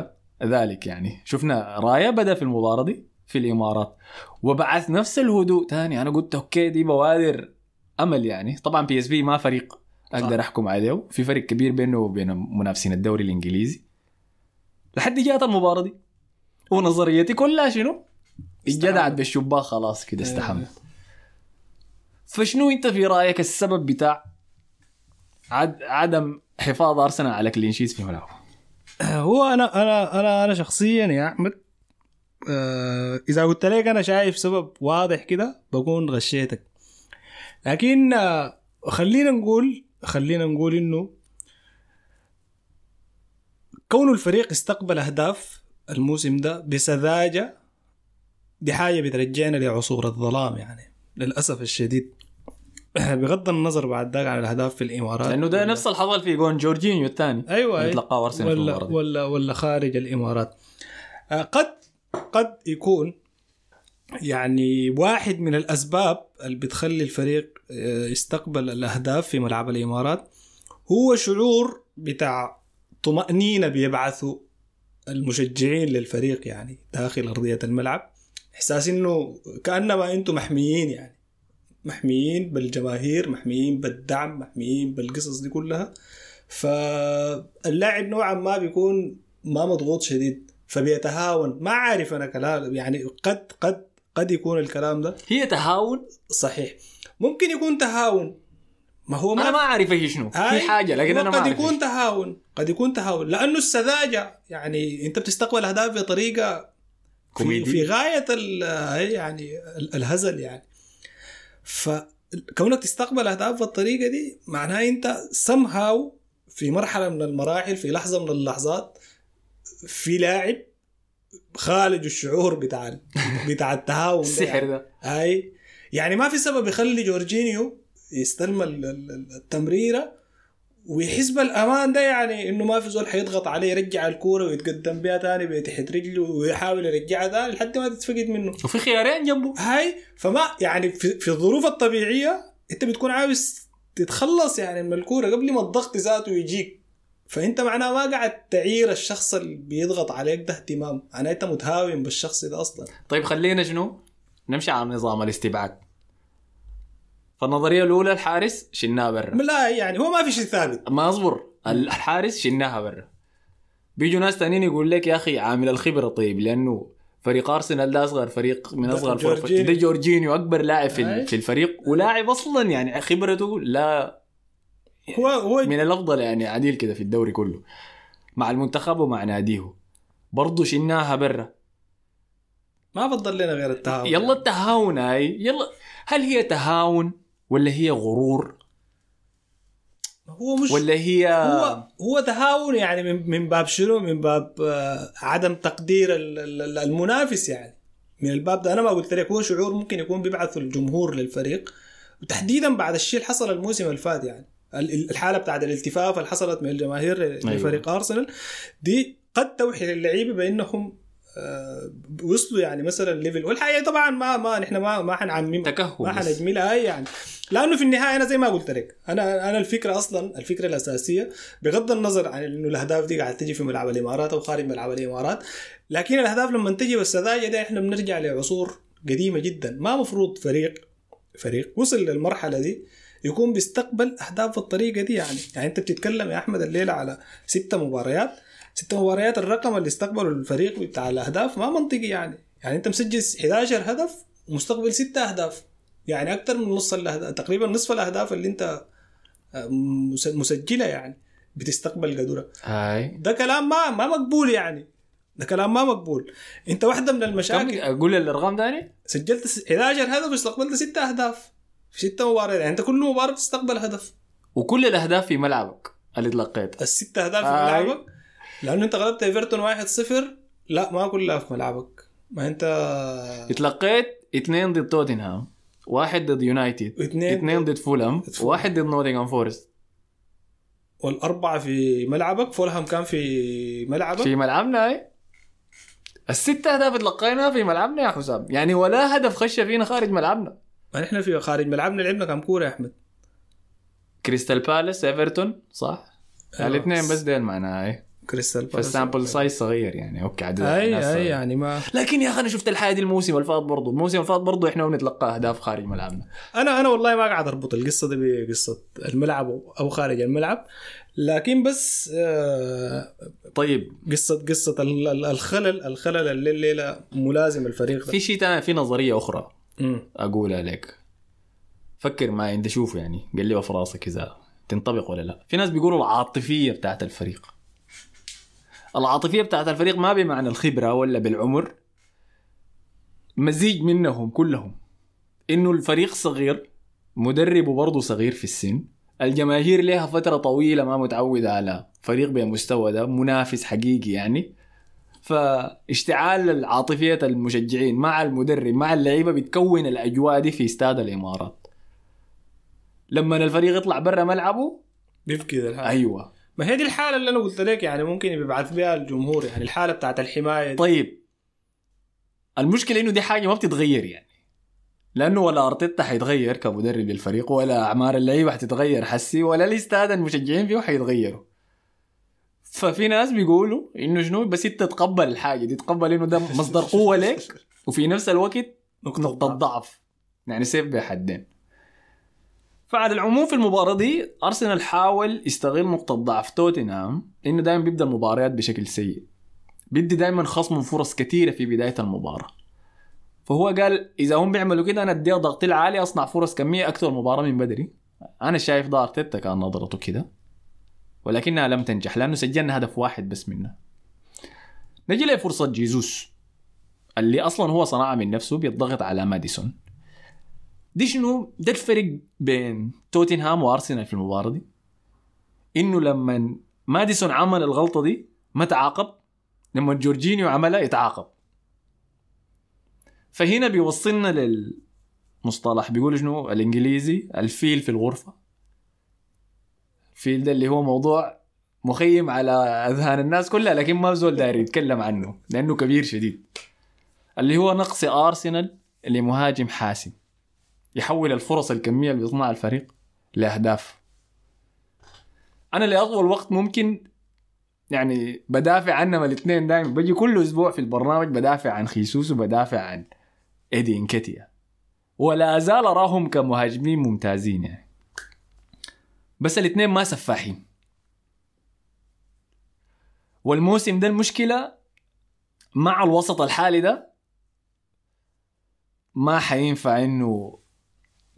ذلك يعني. شفنا رايا بدأ في المباراة دي في الإمارات. وبعث نفس الهدوء تاني. أنا قلت okay دي بوادر أمل يعني. طبعا بي إس في ما فريق أقدر أحكم عليه. في فريق كبير بينه وبين منافسين الدوري الإنجليزي. لحد جاءت المباراة دي. ونظريتي كلها شنو؟ اتجدعت بالشباك خلاص كده إيه. استحمت فشنو انت في رأيك السبب بتاع عد عدم حفاظ أرسنال على كلين شيت في ملعبه؟ هو أنا أنا أنا أنا شخصيا يا احمد آه إذا قلت لك أنا شايف سبب واضح كده بكون غشيتك. لكن آه، خلينا نقول خلينا نقول إنه كون الفريق استقبل أهداف الموسم ده بسذاجة دي حاجة بترجعنا لعصور الظلام يعني. للأسف الشديد. بغض النظر بعد ذاك عن الأهداف في الإمارات. لأنه ده نفس الحصل في جون جورجينيو الثاني. أيوه أيوة. يتلقاه ارسنال ولا. ولا ولا خارج الإمارات. آه، قد قد يكون يعني واحد من الأسباب اللي بتخلي الفريق آه، يستقبل الأهداف في ملعب الإمارات هو شعور بتاع طمأنينة بيبعثوا المشجعين للفريق يعني داخل أرضية الملعب. إحساس إنه كأنما أنتم محميين يعني. محميين بالجماهير محميين بالدعم محميين بالقصص دي كلها. فاللاعب نوعا ما بيكون ما مضغوط شديد فبيتهاون. ما عارف أنا كلام يعني قد قد قد يكون الكلام ده. هي تهاون؟ صحيح. ممكن يكون تهاون. ما هو أنا ما أعرف إيش شنو. في حاجة لكن أنا ما قد يكون. تهاون. قد يكون تهاون. لأنه السذاجة يعني أنت بتستقبل أهداف بطريقة كوميدي. في غاية ال يعني ال- الهزل يعني فكونك تستقبل أهداف بالطريقة دي معناها أنت somehow في مرحلة من المراحل في لحظة من اللحظات في لاعب خالج الشعور بتاع بتاع التهاون السحر يعني. ده أي يعني ما في سبب يخلي جورجينيو يستلم ال- ال- التمريرة ويحس بالامان ده يعني إنه ما في زول حيضغط عليه يرجع الكورة ويتقدم بها تاني بتحت رجله ويحاول يرجعها تاني لحد ما تتفقد منه. وفي خيارين جنبه. هاي فما يعني في, في الظروف الطبيعية أنت بتكون عاوز تتخلص يعني من الكورة قبل ما الضغط ذاته يجيك. فأنت معناه ما قاعد تعير الشخص اللي بيضغط عليك ده اهتمام. معناه أنت متهاون بالشخص ده أصلا. طيب خلينا شنو؟ نمشي على نظام الاستبعاد. فالنظرية الأولى الحارس شلناها برا. لا يعني هو ما في شيء ثابت ما أصبر الحارس شلناها برا. بيجوا ناس تانيين يقول لك يا أخي عامل الخبرة طيب لأنه فريق أرسنال ده أصغر فريق من أصغر فرق. ده جورجينيو أكبر لاعب في, في الفريق ولاعب أصلا يعني خبرته لا هو هو من الأفضل يعني عديل كده في الدوري كله. مع المنتخب ومع ناديه. برضه شلناها برا. ما فضل لنا غير التهاون. يلا التهاون هاي يلا. هل هي تهاون؟ ولا هي غرور؟ هو مش ولا هي هو هو تهاون يعني من من باب شنو؟ من باب آه، عدم تقدير ال- ال- المنافس يعني. من الباب ده أنا ما قلت لك هو شعور ممكن يكون بيبعث الجمهور للفريق. وتحديدا بعد الشيء اللي حصل الموسم اللي فات يعني. ال- ال- الحالة بتاعت الالتفاف اللي حصلت من الجماهير لفريق أرسنال دي قد توحي للعيبة بأنهم وصلوا يعني مثلا ليفل والحقيقة طبعا ما ما نحن ما ما حنعمم تكهن ما. حنجملها هي يعني. لأنه في النهاية أنا زي ما قلت لك أنا أنا الفكرة أصلا الفكرة الأساسية بغض النظر عن إنه الأهداف دي قاعد تجي في ملعب الإمارات أو خارج ملعب الإمارات لكن الأهداف لما تجي بالسذاجه دي إحنا بنرجع لعصور قديمة جدا. ما مفروض فريق فريق وصل للمرحلة دي يكون بيستقبل أهداف بالطريقة دي يعني. يعني أنت بتتكلم يا أحمد الليلة على ستة مباريات. ستة مباريات الرقم اللي استقبله الفريق بتاع الأهداف ما منطقي يعني. يعني أنت مسجل 11 هدف ومستقبل ستة أهداف. يعني أكثر من نص الاهداف تقريبا نصف الأهداف اللي أنت آه، مس- مسجلها يعني بتستقبل قدرة هاي. ده كلام ما ما مقبول يعني. ده كلام ما مقبول. أنت واحدة من المشاكل. أقول الأرقام تاني؟ سجلت س- 11 هدف واستقبلت 6 أهداف. في ستة مباريات. يعني أنت كل مباراة بتستقبل هدف. وكل الأهداف في ملعبك اللي تلقيتها. الست أهداف في. ملعبك. لأنه أنت غلبت إيفرتون 1-0 لا ما كلها في ملعبك. ما أنت اتلقيت اثنين ضد توتنهام واحد ضد يونايتد واثنين اثنين ضد فولهام. واحد ضد نوتنغهام فورست. والأربعة في ملعبك فولهام كان في ملعبك؟ في ملعبنا هاي الست أهداف تلقيناها في ملعبنا يا حسام. يعني ولا هدف خش فينا خارج ملعبنا. ما نحن في خارج ملعبنا لعبنا كم كورة يا أحمد؟ كريستال بالاس إيفرتون صح؟ أيوة. الاثنين بس ديل معنا هاي كريستال بالاس. فال sample size صغير يعني. okay عدد أي الناس أي. يعني ما لكن يا أخي أنا شفت الحاجة دي الموسم اللي فات برضه الموسم اللي فات برضه إحنا بنتلقى أهداف خارج ملعبنا. أنا أنا والله ما قاعد أربط القصة دي بقصة الملعب أو خارج الملعب. لكن بس آه، طيب. قصة قصة ال- ال- الخلل الخلل اللي الليلة ملازم الفريق ده. في شيء تاني في نظرية أخرى مم. أقولها لك. فكر معي أنت شوف يعني. قلبها في راسك إذا تنطبق ولا لا. في ناس بيقولوا العاطفية بتاعت الفريق. العاطفية بتاعت الفريق ما بمعنى الخبرة ولا بالعمر. مزيج منهم كلهم. إنه الفريق صغير مدربه برضه صغير في السن. الجماهير لها فترة طويلة ما متعودة على فريق بالمستوى ده منافس حقيقي يعني. فاشتعال العاطفية المشجعين مع المدرب مع اللعيبة بتكون الأجواء دي في استاد الإمارات. لما الفريق يطلع برا ملعبه بيفقد الحال أيوة. ما هي دي الحالة اللي أنا قلت لك يعني ممكن يبعث بها الجمهور يعني الحالة بتاعت الحماية دي. طيب. المشكلة إنه دي حاجة ما بتتغير يعني. لأنه ولا أرتيتا حيتغير كمدرب للفريق ولا أعمار اللعيبة حتتغير حسي ولا الاستاد المشجعين فيه حيتغيروا. ففي ناس بيقولوا إنه شنو بس أنت تقبل الحاجة دي تقبل إنه ده مصدر قوة لك وفي نفس الوقت نقطة ضعف. يعني سيف بحدين فعلى العموم في المباراة دي أرسنال حاول يستغل نقطة ضعف توتنهام إنه دائما بيبدأ المباريات بشكل سيء. بيدي دائما خصم فرص كثيرة في بداية المباراة. فهو قال إذا هم بيعملوا كده أنا أديها ضغط العالي أصنع فرص كمية أكثر المباراه من بدري. أنا شايف ده أرتيتا كان نظرته كده ولكنها لم تنجح لأنه سجلنا هدف واحد بس منها. نجي لفرصة جيزوس اللي أصلا هو صنعها من نفسه بالضغط على ماديسون. دي شنو؟ ده الفرق بين توتنهام وأرسنال في المباراة دي. إنه لما ماديسون عمل الغلطة دي ما تعاقب لما جورجينيو عملها يتعاقب. فهنا بيوصلنا للمصطلح بيقول شنو؟ الإنجليزي الفيل في الغرفة. الفيل ده اللي هو موضوع مخيم على أذهان الناس كلها لكن ما زول داري يتكلم عنه لأنه كبير شديد. اللي هو نقص أرسنال لمهاجم حاسم. يحول الفرص الكمية اللي بيصنعها الفريق لأهداف. أنا لأطول وقت ممكن يعني بدافع عنهم الاثنين دائما بجي كل أسبوع في البرنامج بدافع عن خيسوس وبدافع عن إيدي انكتيا ولا أزال أراهم كمهاجمين ممتازين يعني. بس الاثنين ما سفاحين. والموسم ده المشكلة مع الوسط الحالي ده ما حينفع إنه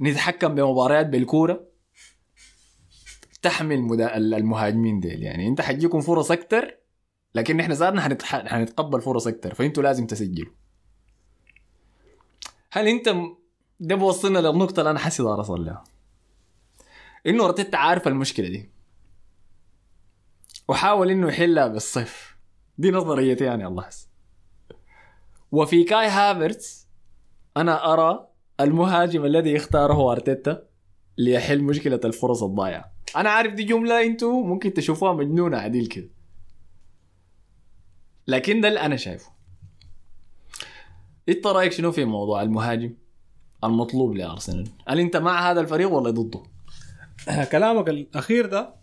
نتحكم بمباريات بالكورة؟ مدا... المهاجمين ديل. يعني انت حتجيكم فرص أكتر لكن إحنا حنتح... حنتقبل فرص أكتر فأنتوا لازم تسجلوا. هل انت ده بوصلنا للنقطة اللي أنا حاسس دار اصل لها. إنه أرتيتا عارف المشكلة دي. وحاول إنه يحلها بالصيف. دي نظريتي يعني الله وفي كاي هافرتس أنا أرى المهاجم الذي يختاره أرتيتا ليحل مشكلة الفرص الضايعة. أنا عارف دي جملة أنتوا ممكن تشوفوها مجنونة عديل كده. لكن ده اللي أنا شايفه. أنت رأيك شنو في موضوع المهاجم المطلوب لأرسنال؟ هل أنت مع هذا الفريق ولا ضده؟ كلامك الأخير ده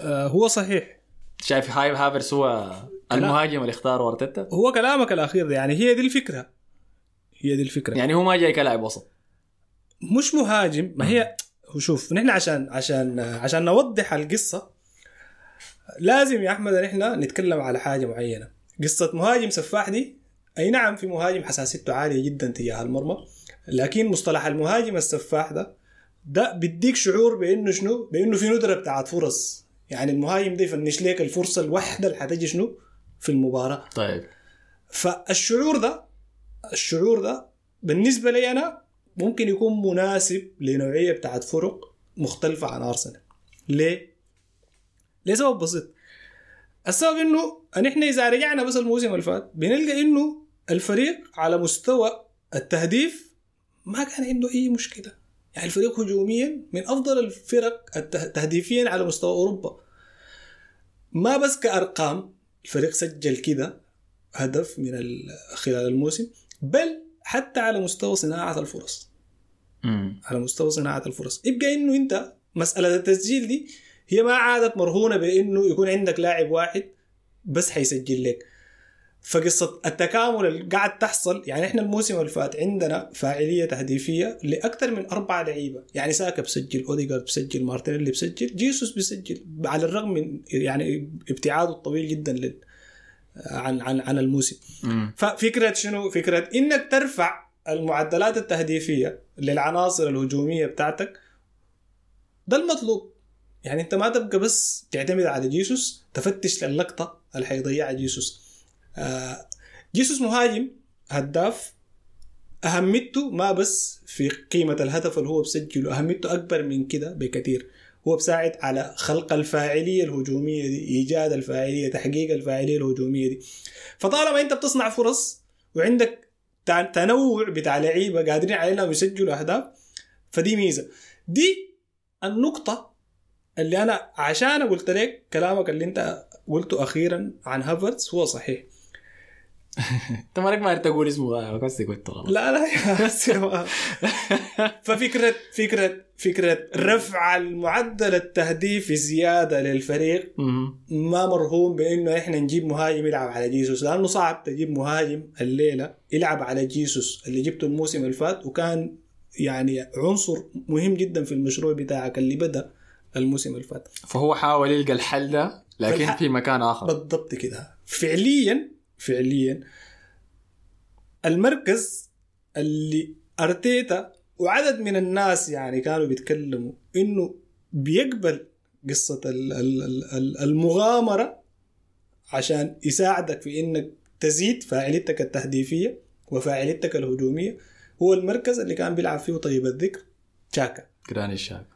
آه، هو صحيح. شايف هاي هافرس هو المهاجم اللي اختاره أرتيتا؟ هو كلامك الأخير ده يعني هي دي الفكرة. هي دي الفكرة. يعني هو ما جاي كلاعب وسط. مش مهاجم ما هي شوف نحن عشان عشان عشان نوضح القصة لازم يا أحمد نحن نتكلم على حاجة معينة. قصة مهاجم سفاح دي أي نعم في مهاجم حساسيته عالية جدا تجاه المرمى لكن مصطلح المهاجم السفاح ده ده بيديك شعور بإنه شنو؟ بإنه في ندرة بتاعت فرص. يعني المهاجم ده يفنش لك الفرصة الواحده اللي حتجي شنو؟ في المباراة. طيب. فالشعور ده الشعور ده بالنسبة لي أنا ممكن يكون مناسب لنوعية بتاعت فرق مختلفة عن أرسنال. ليه؟ لسبب بسيط. السبب إنه أن إحنا إذا رجعنا بس الموسم اللي فات بنلقى إنه الفريق على مستوى التهديف ما كان عنده أي مشكلة. يعني الفريق هجوميا من أفضل الفرق تهديفيا على مستوى أوروبا. ما بس كأرقام الفريق سجل كده هدف من ال- خلال الموسم. بل حتى على مستوى صناعة الفرص. امم على مستوى صناعة الفرص. يبقى إنه أنت مسألة التسجيل دي هي ما عادت مرهونة بإنه يكون عندك لاعب واحد بس حيسجل لك. فقصة التكامل اللي قاعد تحصل يعني إحنا الموسم اللي فات عندنا فاعلية تهديفية لأكثر من أربعة لعيبة. يعني ساكا بسجل أوديجارد بسجل مارتينيلي بسجل جيسوس بسجل على الرغم من يعني ابتعاده الطويل جدا لل عن عن عن الموسم. ففكرة شنو؟ فكرة إنك ترفع المعدلات التهديفية للعناصر الهجومية بتاعتك ده المطلوب. يعني أنت ما تبقى بس تعتمد على جيسوس تفتش للقطة اللي حيضيعها جيسوس. آه جيسوس مهاجم هداف أهميته ما بس في قيمة الهدف اللي هو بسجله أهميته أكبر من كده بكثير. هو بساعد على خلق الفاعلية الهجومية دي إيجاد الفاعلية تحقيق الفاعلية الهجومية دي. فطالما أنت بتصنع فرص وعندك تنوع بتاع لعيبة قادرين على انهم يسجلوا أهداف فدي ميزة. دي النقطة اللي أنا عشان قلت لك كلامك اللي أنت قلته أخيرا عن هافرتس هو صحيح. انت مالك ما تقول اسمه بس قلت غلط لا لا بس ففكرة فكرة فكرة رفع المعدل التهديفي زيادة للفريق. ما مرهون بانه إحنا نجيب مهاجم يلعب على جيسوس لأنه صعب تجيب مهاجم الليلة يلعب على جيسوس اللي جبته الموسم اللي فات وكان يعني عنصر مهم جدا في المشروع بتاعك اللي بدا الموسم اللي فات فهو حاول يلقى الحل ده لكن في مكان اخر بالضبط كده فعليا فعليا. المركز اللي أرتيتا وعدد من الناس يعني كانوا بيتكلموا إنه بيقبل قصة ال- ال- ال- ال- المغامرة عشان يساعدك في إنك تزيد فاعليتك التهديفية وفاعليتك الهجومية. هو المركز اللي كان بيلعب فيه طيب الذكر تشاكا. جرانيت شاك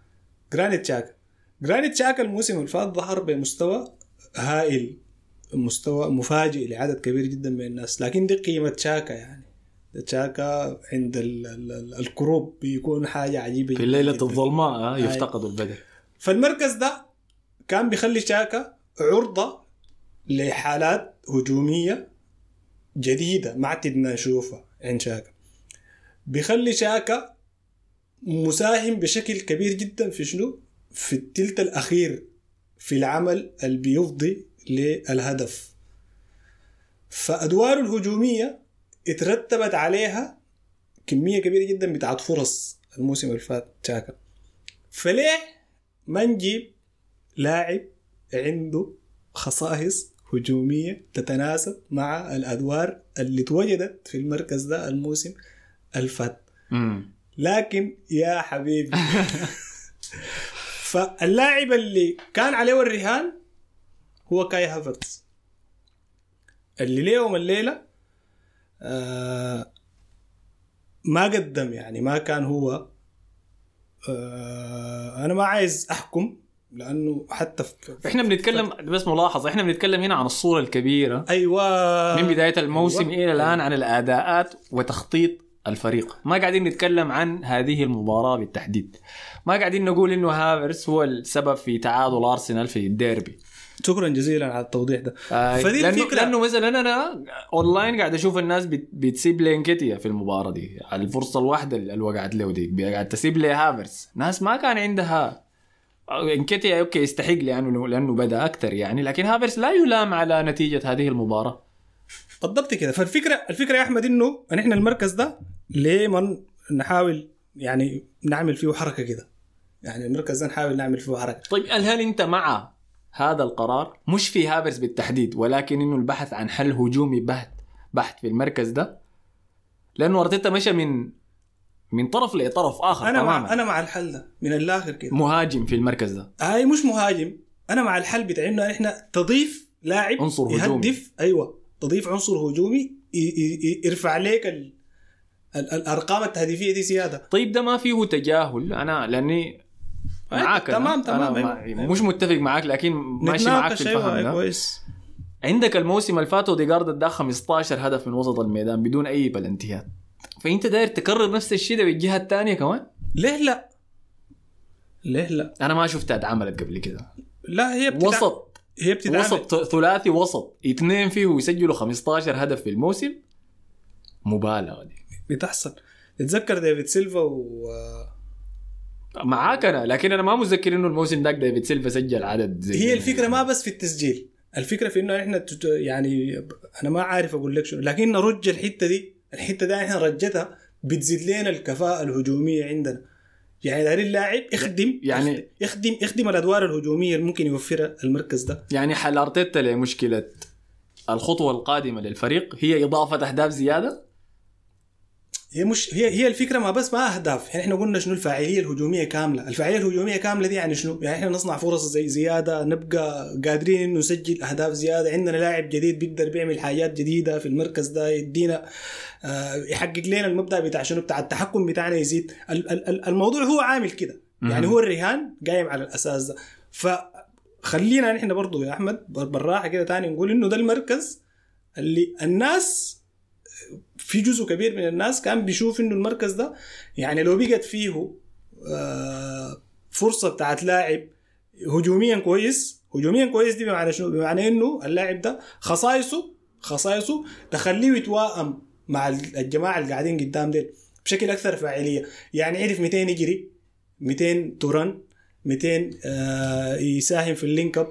جرانيت شاكا جرانيت شاكا الموسم اللي فات ظهر بمستوى هائل. مستوى مفاجئ لعدد كبير جدا من الناس. لكن دي قيمة شاكا يعني. شاكا عند ال ال ال الكروب بيكون حاجة عجيبة في جداً. الظلماء آه، يفتقد البدر. فالمركز ده كان بيخلي شاكا عرضة لحالات هجومية جديدة ما اعتدنا نشوفها عند شاكا. بيخلي شاكا مساهم بشكل كبير جدا في شنو؟ في التلت الأخير في العمل اللي بيفضي للهدف. فأدواره الهجومية اترتبت عليها كمية كبيرة جدا بتاعت فرص الموسم اللي فات شاكا فليه ما نجيب لاعب عنده خصائص هجومية تتناسب مع الأدوار اللي اتوجدت في المركز ده الموسم الفات. لكن يا حبيبي. فاللاعب اللي كان عليه الرهان هو كاي هافرتز اللي اليوم الليلة آه ما قدم يعني ما كان هو آه أنا ما عايز أحكم لأنه حتى في إحنا بنتكلم بس ملاحظة إحنا بنتكلم هنا عن الصورة الكبيرة. أيوه. من بداية الموسم أيوة. إلى الآن عن الأداءات وتخطيط الفريق. ما قاعدين نتكلم عن هذه المباراة بالتحديد. ما قاعدين نقول إنه هافرس هو السبب في تعادل أرسنال في الديربي. شكرا جزيلا على التوضيح ده. آه فدي لأنه, الفكرة. لأنه مثلا أنا أونلاين قاعد أشوف الناس بت- بتسيب لي في المباراة دي. على الفرصة الواحدة اللي وقعت له دي قاعد تسيب لي هافرس ناس ما كان عندها انكيتيا okay يستحق لأنه لأنه بدأ أكثر يعني. لكن هافرس لا يلام على نتيجة هذه المباراة. بالضبط كده. فالفكرة الفكرة يا أحمد إنه نحن المركز ده ليه ما نحاول يعني نعمل فيه حركة كده. يعني المركز ده نحاول نعمل فيه حركة. طيب هل أنت مع هذا القرار مش في هافرس بالتحديد ولكن إنه البحث عن حل هجومي بحت بحت في المركز ده لأنه أرتيتا مشى من من طرف لطرف آخر أنا تماما مع أنا مع الحل ده من الآخر كده مهاجم في المركز ده هاي مش مهاجم أنا مع الحل بتاع انه إحنا تضيف لاعب عنصر هجومي. يهدف أيوه تضيف عنصر هجومي يرفع لك. ال... الأرقام التهديفية دي زيادة طيب ده ما فيه تجاهل أنا لأني معاك. تمام، تمام، أيوة. ما- مش متفق معاك لكن ماشي معاك في الفهم أيوة، ده كويس. عندك الموسم اللي فات اوديجارد ادى 15 هدف من وسط الميدان بدون أي بلنتيات. فأنت داير تكرر نفس الشيء ده بالجهة الثانية كمان؟ ليه لا؟ ليه لا؟ أنا ما شفتها اتعملت قبل كده. لا هي بتتع... وسط. هي بتتعامل وسط ثلاثي وسط. اثنين فيه يسجلوا 15 هدف في الموسم. مبالغه دي بتحصل. تتذكر ديفيد سيلفا و معاك أنا لكن أنا ما متذكر إنه الموسم ذاك ديفيد سيلفا سجل عدد زي هي. الفكرة ما بس في التسجيل الفكرة في إنه إحنا يعني أنا ما عارف أقول لك شنو لكن نرج الحتة دي الحتة دي إحنا رجتها بتزيد لنا الكفاءة الهجومية عندنا. يعني داري اللاعب يخدم يعني- يخدم يخدم الأدوار الهجومية اللي ممكن يوفرها المركز ده. يعني حل أرتيتا لمشكلة الخطوة القادمة للفريق هي إضافة أهداف زيادة؟ هي مش هي هي الفكرة ما بس ما أهداف. يعني إحنا قلنا شنو الفاعلية الهجومية كاملة. الفاعلية الهجومية كاملة دي يعني شنو؟ يعني إحنا نصنع فرص زي زيادة نبقى قادرين انه نسجل أهداف زيادة. عندنا لاعب جديد بيقدر بيعمل حاجات جديدة في المركز ده يدينا آه يحقق لنا المبدأ بتاع شنو؟ بتاع التحكم بتاعنا يزيد. ال- ال- ال- الموضوع هو عامل كده. يعني. هو الرهان قايم على الأساس ده. فخلينا نحن برضو يا أحمد بالراحه كده تاني نقول إنه ده المركز اللي الناس في جزء كبير من الناس كان بيشوف إنه المركز ده يعني لو بقت فيه آه، فرصة بتاعت لاعب هجوميا كويس هجوميا كويس دي بمعنى شنو؟ بمعنى إنه اللاعب ده خصائصه خصائصه تخليه يتوائم مع الجماعة اللي قاعدين قدام ديل بشكل أكثر فاعلية. يعني عرف 200 يجري؟ 200 تورن 200 آه، يساهم في ال link up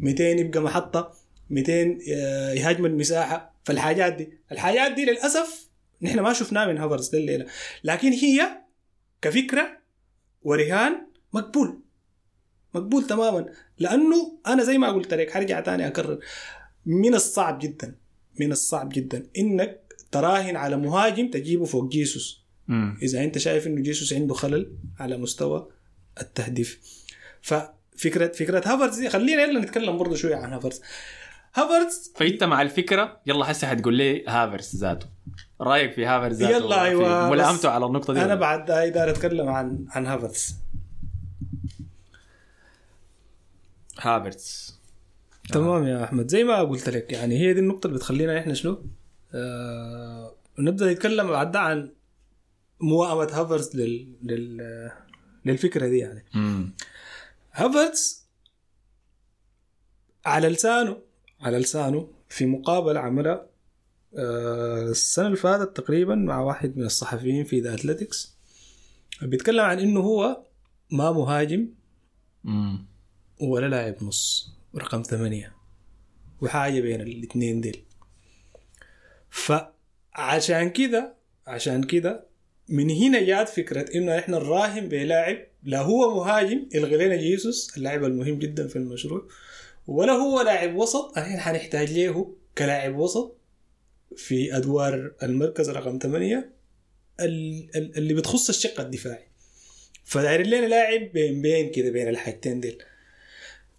200 يبقى محطة 200 آه، يهاجم المساحة. فالحاجات دي الحاجات دي للأسف نحن ما شفناها من هافرز لليلة لكن هي كفكرة ورهان مقبول مقبول تماما. لأنه أنا زي ما قلت لك حرجع تاني أكرر. من الصعب جدا من الصعب جدا إنك تراهن على مهاجم تجيبه فوق جيسوس. مم. إذا أنت شايف إنه جيسوس عنده خلل على مستوى التهديف. ففكرة فكرة هافرز دي خلينا يلا نتكلم برضه شوية عن هافرز هافرز فأنت مع الفكرة يلا هسه حتقول لي هافرز ذاته. رأيك في هافرز ذاته؟ يلا أيوة، ملامته على النقطة دي؟ أنا؟ بعد أقدر اتكلم عن عن هافرز هافرز تمام يا أحمد. زي ما قلت لك يعني هي دي النقطة اللي بتخلينا إحنا شنو؟ آه نبدأ نتكلم بعد عن مواءمة هافرز لل, لل للفكرة دي يعني. مم. هافرتز على لسانه على لسانه في مقابلة عملها آه، السنة اللي فاتت تقريبا مع واحد من الصحفيين في The Athletic بيتكلم عن إنه هو ما مهاجم. ولا لاعب نص رقم ثمانية. وحاجة بين الاثنين ديل. فعشان كده عشان كده من هنا جات فكرة إنه إحنا نراهن بلاعب لا هو مهاجم الغي لنا جيسوس اللاعب المهم جدا في المشروع. ولا هو لاعب وسط إحنا حنحتاج له كلاعب وسط في أدوار المركز رقم ثمانية ال- ال- اللي بتخص الشق الدفاعي. فداير لنا لاعب بين بين كده بين الحاجتين ديل.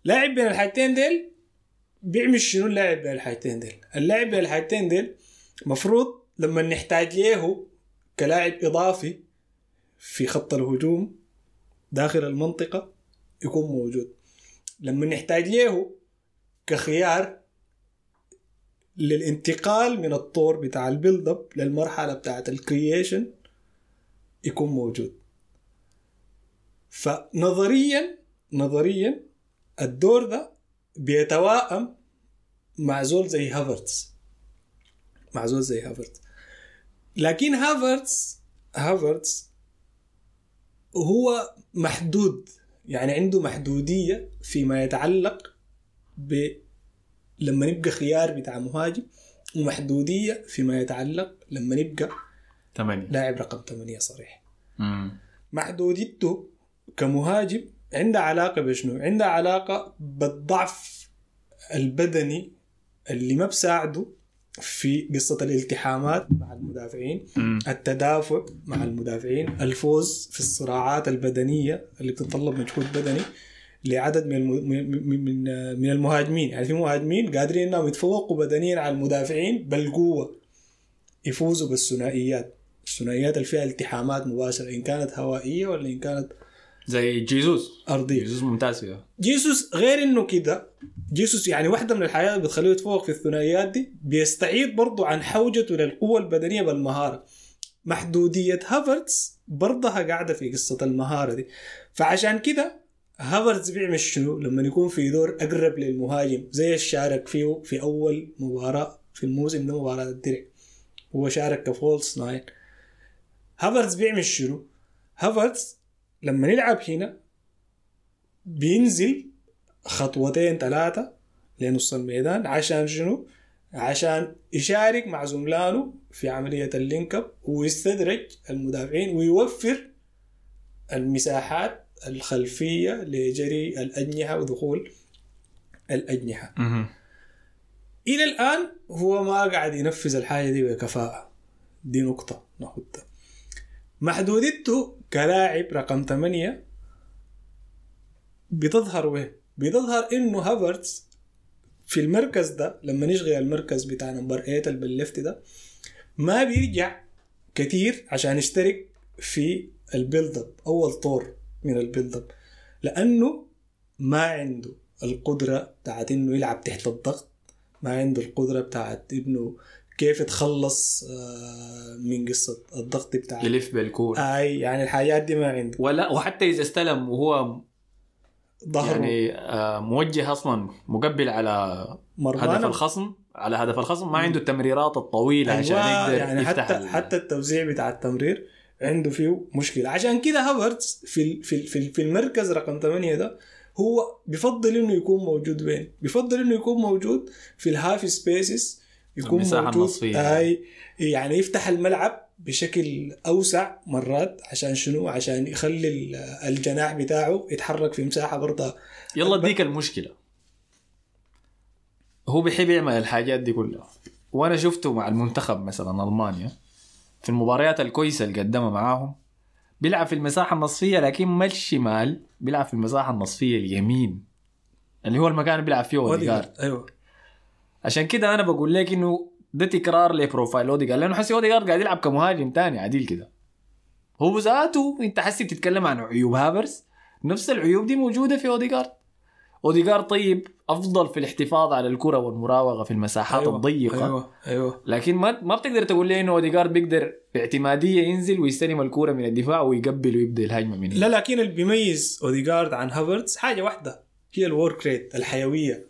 لاعب بين الحاجتين ديل بيعمل شنو اللاعب بين الحاجتين ديل؟ اللاعب بين الحاجتين ديل مفروض لما نحتاج له كلاعب إضافي في خط الهجوم داخل المنطقة يكون موجود. لما نحتاج له كخيار للانتقال من الطور بتاع ال build up للمرحلة بتاعت ال creation يكون موجود. فنظريا نظريا الدور ده بيتوائم مع زول زي هافرتز مع زول زي هافرتز لكن هافرتز هافرتز هو محدود. يعني عنده محدودية فيما يتعلق ب لما نبقى خيار بتاع مهاجم ومحدودية فيما يتعلق لما نبقى ثمانية لاعب رقم 8 صريح مم. محدوديته كمهاجم عندها علاقة بشنو؟ عندها علاقة بالضعف البدني اللي ما بساعده في قصة الالتحامات مع المدافعين مم. التدافع مع المدافعين الفوز في الصراعات البدنية اللي بتتطلب مجهود بدني لعدد من. من من من المهاجمين. يعني في مهاجمين قادرين إنهم يتفوقوا بدنيا على المدافعين بالقوة يفوزوا بالثنائيات. الثنائيات اللي فيها التحامات مباشرة إن كانت هوائية ولا إن كانت زي جيزوس أرضية. جيزوس ممتاز فيها. جيسوس غير إنه كده. جيسوس يعني واحدة من الحاجات اللي بتخليه يتفوق في الثنائيات دي بيستعيد برضو عن حوجته للقوه البدنية بالمهارة. محدودية هافرتز برضها قاعدة في قصة المهارة دي. فعشان كده هافرتز بيعمل شنو لما يكون في دور أقرب للمهاجم زي شارك فيه في أول مباراة في الموسم ده مباراة الدرع. هو شارك ك false nine. هافرتز بيعمل شنو؟ هافرتز لما يلعب هنا بينزل خطوتين ثلاثة لنص الميدان عشان شنو؟ عشان يشارك مع زملائه في عملية ال link up ويستدرج المدافعين ويوفر المساحات الخلفية لجري الأجنحة ودخول الأجنحة. إلى الآن هو ما قاعد ينفذ الحاجة دي بكفاءة دي نقطة ناخدها محدوديته كلاعب رقم 8 بتظهر وين؟ بتظهر إنه هافرتز في المركز ده لما نشغل المركز بتاع number 8 اللي بال left ده ما بيرجع كتير عشان يشترك في ال build up أول طور من ال build up. لأنه ما عنده القدرة بتاعت إنه يلعب تحت الضغط ما عنده القدرة بتاعت إنه كيف يتخلص آه، من قصة الضغط بتاع يلف بالكورة. أي يعني الحاجات دي ما عنده. ولا وحتى إذا استلم وهو ظهره. يعني آه، موجه أصلا مقبل على هدف الخصم على هدف الخصم ما عنده التمريرات الطويلة عشان أيوة يقدر يعني يفتح حتى ال- حتى التوزيع بتاع التمرير عنده فيه مشكلة عشان كده هافرتز في في في ال- في المركز رقم 8 ده هو بيفضل إنه يكون موجود وين؟ بيفضل إنه يكون موجود في ال half spaces يكون المساحة موجود النصفية. اي يعني يفتح الملعب بشكل أوسع مرات عشان شنو؟ عشان يخلي ال- الجناح بتاعه يتحرك في مساحة برضه يلا أديك المشكلة هو بيحب يعمل الحاجات دي كلها وأنا شفته مع المنتخب مثلا ألمانيا في المباريات الكويسة اللي قدمها معاهم. بيلعب في المساحة النصفية لكن ما الشمال بيلعب في المساحة النصفية اليمين اللي هو المكان اللي بيلعب فيه أوديجارد. أيوه. عشان كده أنا بقول لك إنه ده تكرار ل profile أوديجارد لأنه حسي أوديجارد قاعد يلعب كمهاجم تاني عديل كده. هو ذاته أنت حسي بتتكلم عن عيوب هافرز. نفس العيوب دي موجودة في أوديجارد. اوديجارد طيب أفضل في الاحتفاظ على الكرة والمراوغة في المساحات أيوة. الضيقة. أيوه أيوه. لكن ما ما بتقدر تقول لي إنه اوديجارد بيقدر باعتمادية ينزل ويستلم الكرة من الدفاع ويقبل ويبدأ الهجمة من لا لكن اللي بيميز اوديجارد عن هافرتز حاجة واحدة هي ال work rate الحيوية.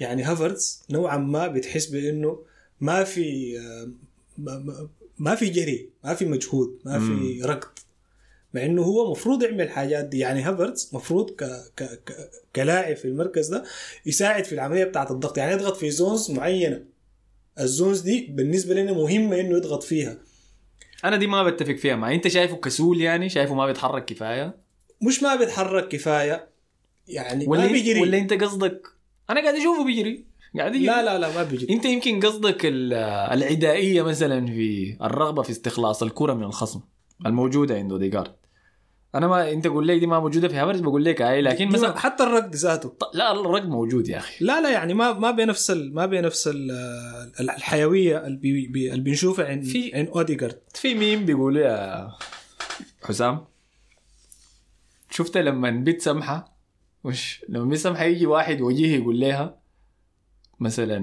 يعني هافرتز نوعا ما بتحس بإنه ما في ما- ما في جري ما في مجهود ما في ركض. مع إنه هو مفروض يعمل الحاجات دي. يعني هافرتز مفروض ك ك ك كلاعب في المركز ده يساعد في العملية بتاعة الضغط. يعني يضغط في zones معينة. ال zones دي بالنسبة لنا مهمة إنه يضغط فيها. أنا دي ما بتفق فيها مع أنت شايفه كسول يعني؟ شايفه ما بيتحرك كفاية؟ مش ما بيتحرك كفاية. يعني ولا ما بيجري. ولا أنت قصدك أنا قاعد أشوفه بيجري. قاعد يجري. لا لا لا ما بيجري. أنت يمكن قصدك ال- العدائية مثلا في الرغبة في استخلاص الكرة من الخصم الموجودة عند أوديجارد. أنا ما أنت قول لي دي ما موجودة في هافرتز بقول لك اي لكن دي مثلا حتى الركض ذاته. لا الرقم موجود يا أخي. لا لا يعني ما ما بنفس ال ما بنفس ال الحيوية اللي, بي اللي بنشوفها عند في- عند اوديجارد في مين بيقول يا حسام شفت لما بنت سمحة؟ وش؟ لما بنت سمحة يجي واحد وجيه يقول لها مثلا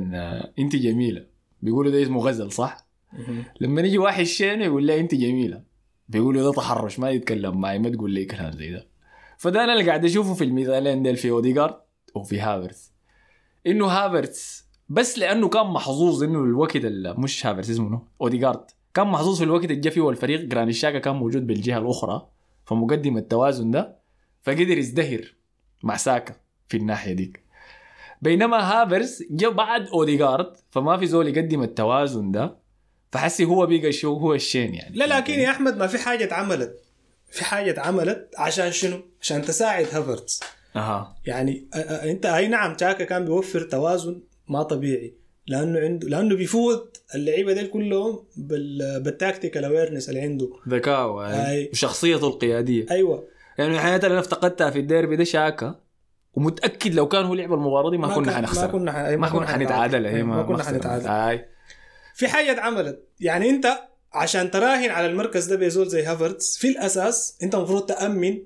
أنت جميلة. بيقولوا ده اسمه غزل صح؟ لما يجي واحد شين يقول لها أنت جميلة. بيقولوا ده تحرش ما يتكلم معي ما تقول لي كلام زي ده. فده أنا اللي قاعد أشوفه في المثالين ديل في اوديجارد وفي هافرتز إنه هافرتز بس لأنه كان محظوظ إنه الوقت ال- مش هافرتز اسمه؟ اوديجارد كان محظوظ في الوقت اللي جا فيه والفريق جرانيت شاكا كان موجود بالجهة الأخرى فمقدم التوازن ده فقدر يزدهر مع ساكا في الناحية ديك. بينما هافرتز جا بعد اوديجارد فما في زول يقدم التوازن ده. فحسي هو بقى شو هو الشين يعني. لا لكن يا أحمد ما في حاجة اتعملت. في حاجة اتعملت عشان شنو؟ عشان تساعد هافرتز أها. يعني أنت أي نعم شاكا كان بيوفر توازن ما طبيعي. لأنه عنده لأنه بيفوت اللعيبة ديل كلهم بال بال tactical awareness اللي عنده. ذكاء أي. وشخصيته القيادية. أيوه. يعني الحياة اللي أنا افتقدتها في الديربي ده شاكا ومتأكد لو كان هو لعب المباراة دي ما, ما كنا حنخسر ما كنا ح- ما كنا حنتعادل ما كنا. حنتعادل. في حاجة اتعملت يعني انت عشان تراهن على المركز ده بيزول زي هافرتز في الأساس انت المفروض تأمن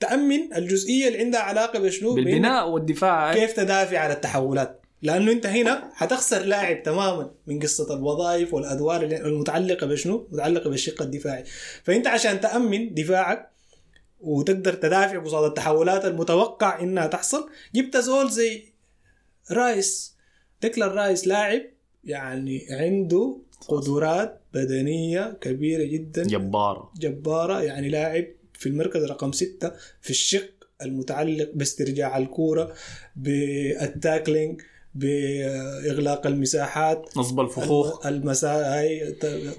تأمن الجزئية اللي عندها علاقة بشنو بالبناء والدفاع. كيف تدافع على التحولات لأنه انت هنا حتخسر لاعب تماما من قصة الوظائف والأدوار المتعلقة بشنو؟ متعلقة بالشق الدفاعي فأنت عشان تأمن دفاعك وتقدر تدافع قصاد التحولات المتوقع إنها تحصل جبت زول زي رايس ديكلان رايس لاعب يعني عنده قدرات بدنية كبيرة جدا. جبار جبارة يعني لاعب في المركز رقم ستة في الشق المتعلق باسترجاع الكورة بال tackling بإغلاق المساحات نصب الفخوخ. المسا...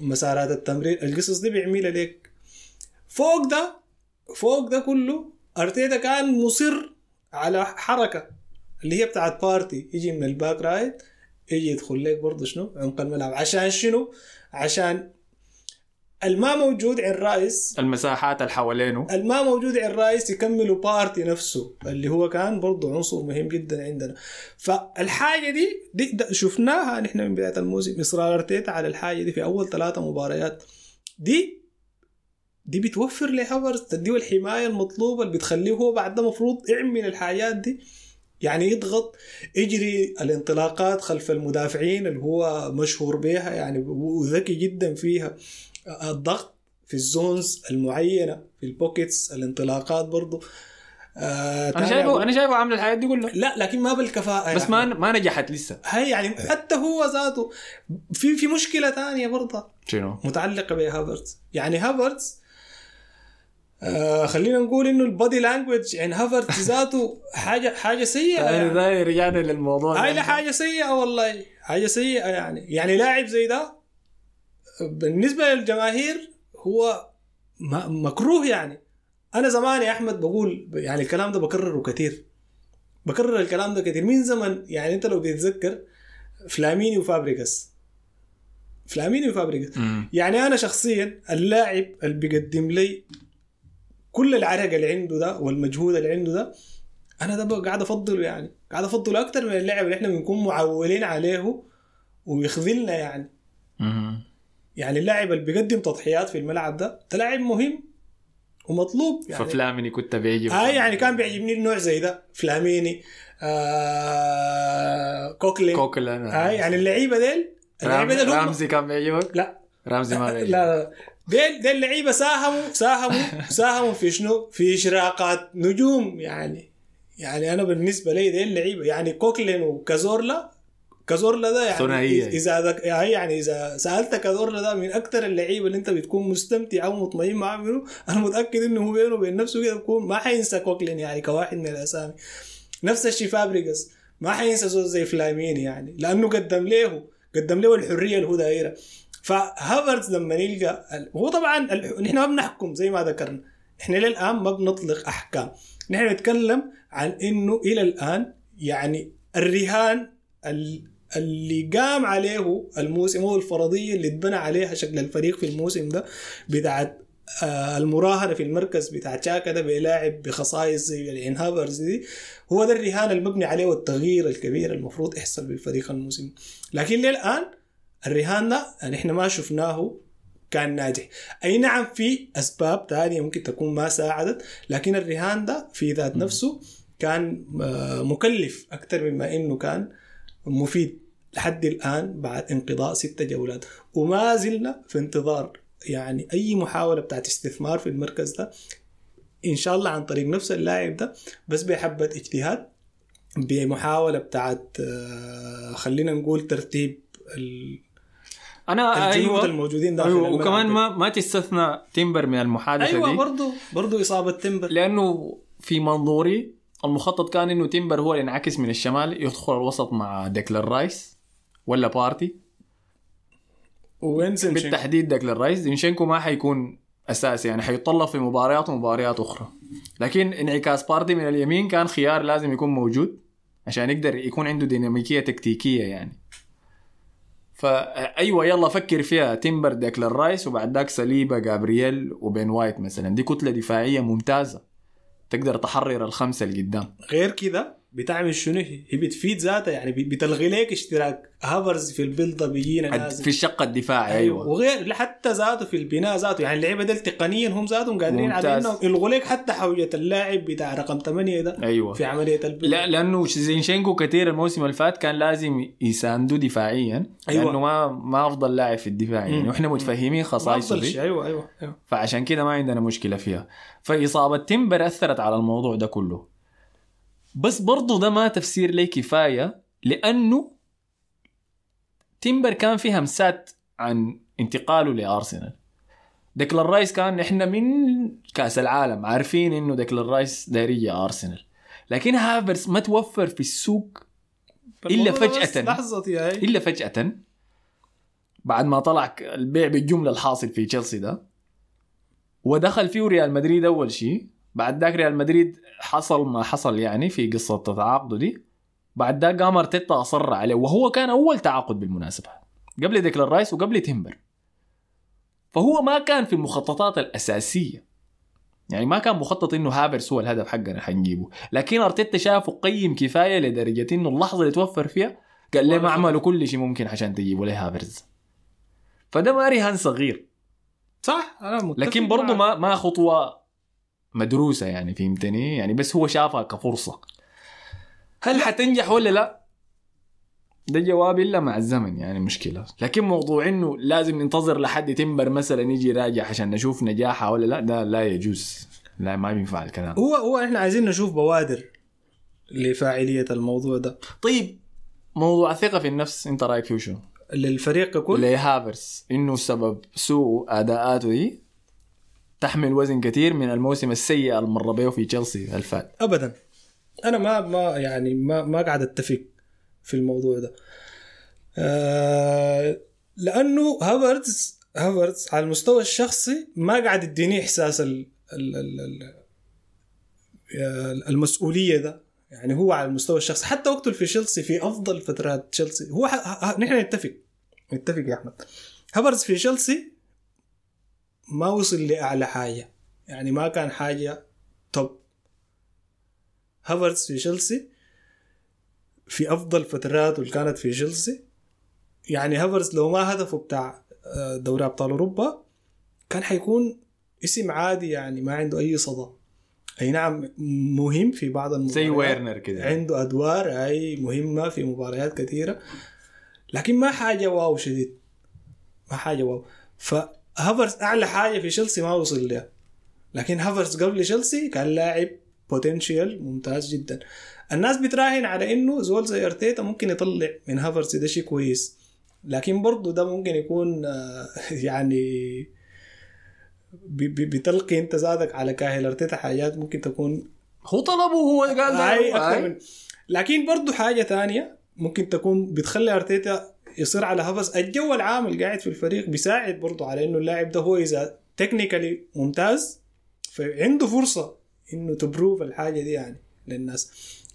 مسارات التمرير القصص دي بيعملها ليك. فوق ده فوق ده كله أرتيتا كان مصر على حركة اللي هي بتاعت بارتي. يجي من ال back right يجي يدخل لك برضه شنو؟ عمق الملعب. عشان شنو؟ عشان الما موجود عند رايس المساحات اللي حوالينه. الما موجود عند رايس يكملوا بارتي نفسه اللي هو كان برضه عنصر مهم جدا عندنا. فالحاجة دي, دي, دي شفناها نحن من بداية الموسم. إصرار أرتيتا على الحاجة دي في أول ثلاثة مباريات. دي دي بتوفر لهافرز تديه الحماية المطلوبة اللي بتخليه هو بعد ده المفروض يعمل الحاجات دي. يعني يضغط يجري الانطلاقات خلف المدافعين اللي هو مشهور بها يعني وذكي جدا فيها. الضغط في ال zones المعينة في ال pockets الانطلاقات برضه آه أنا شايفه أنا شايفه عامل الحاجات دي كلها. لا لكن ما بالكفاءة بس يعني. ما ما نجحت لسه. هي يعني حتى هو ذاته في في مشكلة ثانية برضه. شنو؟ متعلقة بهافرتز يعني هافرتز آه خلينا نقول إنه البادي لانجوج عند هافرت ذاته حاجة حاجة سيئة يعني, يعني رجعنا للموضوع هاي حاجة سيئة والله. حاجة سيئة يعني. يعني لاعب زي ده بالنسبة للجماهير هو مكروه يعني. أنا زمان يا أحمد بقول يعني الكلام ده بكرره كثير بكرر الكلام ده كثير من زمن يعني أنت لو بتتذكر فلاميني وفابريكاس فلاميني وفابريكاس يعني أنا شخصيا اللاعب اللي بيقدم لي كل العرق اللي عنده ده والمجهود اللي عنده ده أنا ده قاعد أفضله يعني قاعد أفضله أكثر من اللاعب اللي إحنا بنكون معولين عليه ويخذلنا يعني. يعني اللاعب اللي بيقدم تضحيات في الملعب ده ده لاعب مهم ومطلوب يعني. ففلاميني كنت بيعجبك آه يعني كان بيعجبني النوع زي ده فلاميني آه كوكلين. كوكلين آه. يعني اللعيبة ديل اللعيبة ديل رامزي كان بيعجبك؟ لا. رامزي ما بيعجبك. لا لا. ديل ديل اللعيبه ساهموا ساهموا ساهموا في شنو؟ في اشراقات نجوم يعني يعني أنا بالنسبة لي ديل اللعيبه يعني كوكلين وكازورلا كازورلا ده يعني ثنائية إذا يعني إذا سألت كازورلا ده من أكثر اللعيبة اللي أنت بتكون مستمتع أو مطمئن معاه منه أنا متأكد إنه هو بينه وبين نفسه كده بيكون ما حينسى كوكلين يعني كواحد من الأسامي. نفس الشيء فابريجاس ما حينسى زول زي فلامين يعني لأنه قدم له قدم له الحرية اللي هو دايرها فهافرز لما يلقى هو طبعا نحن ما بنحكم زي ما ذكرنا. إحنا الان ما بنطلق أحكام. نحن نتكلم عن إنه إلى الآن يعني الرهان اللي قام عليه الموسم هو الفرضية اللي اتبنى عليها شكل الفريق في الموسم ده بتاعت آه، المراهنة في المركز بتاع تشاكا ده بلاعب بخصائص زي الانهابرز دي. هو ده الرهان المبني عليه والتغيير الكبير المفروض يحصل بالفريق الموسم. لكن للآن الرهان ده يعني إحنا ما شفناه كان ناجح. أي نعم في أسباب ثانية ممكن تكون ما ساعدت لكن الرهان ده في ذات نفسه كان آه، مكلف أكثر مما إنه كان مفيد لحد الآن بعد انقضاء ستة جولات. وما زلنا في انتظار يعني أي محاولة بتاعت استثمار في المركز ده إن شاء الله عن طريق نفس اللاعب ده بس بحبة اجتهاد بمحاولة بتاعت آه، خلينا نقول ترتيب أنا أيوه. الموجودين داخل أيوة وكمان ما ما تستثنى تيمبر من المحادثة أيوة دي. أيوه برضه برضه إصابة تيمبر. لأنه في منظوري المخطط كان إنه تيمبر هو اللي ينعكس من الشمال يدخل الوسط مع ديكلان رايس ولا بارتي. وين بالتحديد ديكلان رايس. زينشينكو ما حيكون أساسي يعني حيتطلب في مباريات ومباريات أخرى. لكن انعكاس بارتي من اليمين كان خيار لازم يكون موجود عشان يقدر يكون عنده ديناميكية تكتيكية يعني. فأيوة يلا فكر فيها. تيمبر ديكلان رايس وبعد ذاك سليبا جابرييل وبن وايت مثلا. دي كتلة دفاعية ممتازة. تقدر تحرر الخمسة اللي قدام غير كذا بتعمل شنو؟ هي بتفيد ذاتها يعني بتلغي لك اشتراك. هافرتز في ال build بيجينا نازل. في الشق الدفاعي أيوه, أيوة. وغير حتى ذاته في البناء ذاته. يعني اللعيبة ديل تقنيا هم ذاتهم قادرين على إنهم يلغوا لك حتى حوجة اللاعب بتاع رقم 8 ده أيوه. في عملية ال build لا لأنه زينشينكو كثير الموسم اللي فات كان لازم يساندوا دفاعيا أيوة. لأنه ما ما أفضل لاعب في الدفاع يعني وإحنا متفهمين خصائصه دي. أيوه أيوه أيوه. فعشان كده ما عندنا مشكلة فيها. فإصابة تيمبر أثرت على الموضوع ده كله. بس برضو ده ما تفسير لي كفاية لأنه تيمبر كان فيه همسات عن انتقاله لأرسنال. ديكلر رايس كان إحنا من كأس العالم عارفين إنه ديكلر رايس داير يجي أرسنال. لكن هافرز ما توفر في السوق إلا فجأة. لحظة يا إلا فجأة. بعد ما طلع البيع بالجملة الحاصل في تشيلسي ده ودخل فيه ريال مدريد أول شيء. بعد ذاك ريال مدريد حصل ما حصل يعني في قصة تعاقده دي. بعد ذاك قام أرتيتا أصر عليه وهو كان أول تعاقد بالمناسبة قبل ديكلان رايس وقبل تيمبر. فهو ما كان في المخططات الأساسية. يعني ما كان مخطط إنه هافرس هو الهدف حقنا حنجيبه. لكن أرتيتا شافه قيم كفاية لدرجة إنه اللحظة اللي توفر فيها قال لي ما اعملوا كل شيء ممكن عشان تجيبوا لي هافرز فده ما رهان صغير. صح؟ أنا متفق لكن برضه. ما ما خطوة مدروسة يعني فهمتني؟ يعني بس هو شافها كفرصة. هل حتنجح ولا لا؟ ده جواب إلا مع الزمن يعني مشكلة. لكن موضوع إنه لازم ننتظر لحد تمبر مثلا يجي راجع عشان نشوف نجاحها ولا لا ده لا يجوز. لا ما بينفع الكلام. هو هو إحنا عايزين نشوف بوادر لفاعلية الموضوع ده. طيب موضوع الثقة في النفس أنت رأيك فيه شو؟ للفريق ككل؟ لهافرس إنه سبب سوء أداءاته دي؟ تحمل وزن كثير من الموسم السيء اللي مر به في تشيلسي الفات ابدا. أنا ما ما يعني ما ما قاعد أتفق في الموضوع ده. آه لأنه هافرتز هافرتز على المستوى الشخصي ما قاعد يديني إحساس ال ال ال ال المسؤولية ده. يعني هو على المستوى الشخصي. حتى وقته في تشيلسي في أفضل فترات تشيلسي هو. نحن نتفق. نتفق يا أحمد. هافرتز في تشيلسي ما وصل لاعلى حاجة. يعني ما كان حاجة top هافرتز في تشيلسي في أفضل فتراته اللي كانت في تشيلسي يعني هافرتز لو ما هدفه بتاع آه، دوري أبطال أوروبا كان حيكون اسم عادي يعني ما عنده أي صدى. أي نعم مهم في بعض المباريات. زي ويرنر كده. عنده أدوار أي مهمة في مباريات كثيرة. لكن ما حاجة wow شديد. ما حاجة wow. فهافرز أعلى حاجة في تشيلسي ما وصل لها. لكن هافرز قبل تشيلسي كان لاعب potential ممتاز جدا. الناس بتراهن على إنه زول زي أرتيتا ممكن يطلع من هافرز ده شيء كويس. لكن برضه ده ممكن يكون آه، يعني بتلقي أنت ذاتك على كاهل. أرتيتا حاجات ممكن تكون هو طلبه هو قال ده. هاي. من لكن برضو حاجة تانية ممكن تكون بتخلي أرتيتا يصير على هفز الجو العام اللي قاعد في الفريق بيساعد برضو على إنه اللاعب ده هو إذا تكنيكالي ممتاز فعنده فرصة إنه تبروف الحاجة دي يعني للناس.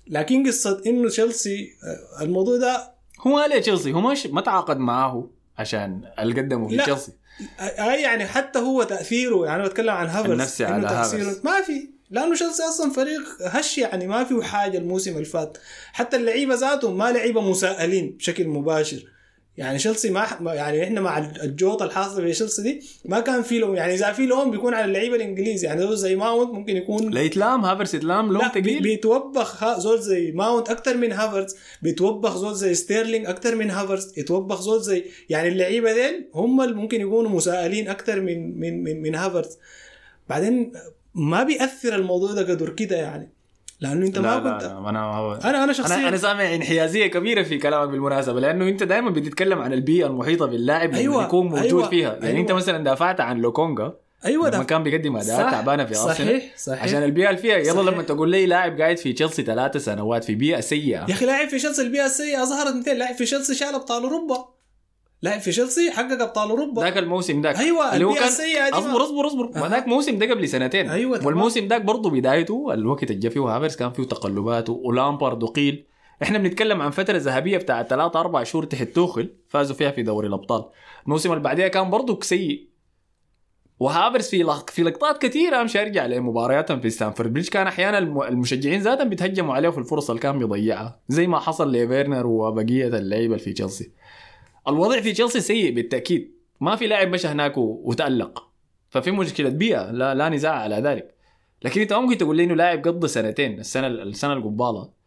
لكن قصة إنه تشيلسي آه، الموضوع ده هو قال تشيلسي هو مش ما تعاقد معاه عشان اللي قدمه في. تشيلسي آه يعني حتى هو تأثيره يعني أنا بتكلم عن هافرز النفسي على هافرز. ما في. لأنه تشيلسي أصلا فريق هش يعني ما فيه حاجة الموسم اللي فات. حتى اللعيبة ذاتهم ما لعيبة مسائلين بشكل مباشر. يعني تشيلسي ما يعني إحنا مع الجوطه الحاصله في تشيلسي دي ما كان في لوم. يعني إذا في لوم بيكون على اللعيبة الانجليزي يعني زول زي ماونت ممكن يكون لا يتلام هافرس يتلام بي- ثقيل بيتوبخ زول زي ماونت أكثر من هافرز بيتوبخ زول زي ستيرلينج أكثر من هافرز يتوبخ زول زي يعني اللعيبة ديل هم اللي ممكن يكونوا مسائلين أكثر من من من, من هافرز بعدين ما بيأثر الموضوع ده قدر كده يعني. لأنه أنت لا ما لا كنت لا أنا هو أنا أنا شخصيا أنا سامع انحيازية كبيرة في كلامك بالمناسبة لأنه أنت دائما بتتكلم عن البيئة المحيطة باللاعب أيوة، يكون موجود أيوة، فيها. يعني أيوة. انت مثلا دافعت عن لوكونجا أيوه لما كان بيقدم أداءات تعبانة في أرسنال. صحيح. صحيح عشان البيئة اللي فيها يلا صحيح. لما تقول لي لاعب قاعد في تشيلسي ثلاثة سنوات في بيئة سيئة. يا أخي لاعب في تشيلسي البيئة السيئة ظهرت 200 لاعب في تشيلسي شال أبطال أوروبا. لاعب في تشيلسي حقق أبطال أوروبا. ذاك الموسم ذاك. أيوه اللي هو كان السيئة دي ما- اصبر أصبر أصبر. أها. ما ذاك موسم ده قبل سنتين. أيوة، تمام. والموسم ذاك برضه بدايته الوقت اللي جا فيه هافرز كان فيه تقلبات ولامبارد وقيل. إحنا بنتكلم عن فترة ذهبية بتاعت ثلاثة أربع شهور تحت توخل فازوا فيها في دوري الأبطال. الموسم اللي بعديها كان برضه سيء. وهافرز في لق... في لقطات كثيرة امشي ارجع لمبارياتهم في ستانفورد بريدج. كان أحيانا الم... المشجعين ذاتهم بيتهجموا عليه في الفرص اللي كان بيضيعها. زي ما حصل لفيرنر وبقية اللعيبة في تشيلسي. الوضع في تشيلسي سيء بالتأكيد. ما في لاعب مشى هناك وتألق. ففي مشكلة بيئة لا لا نزاع على ذلك. لكن انت ممكن تقول لي إنه لاعب قضى سنتين السنة السنة القبالة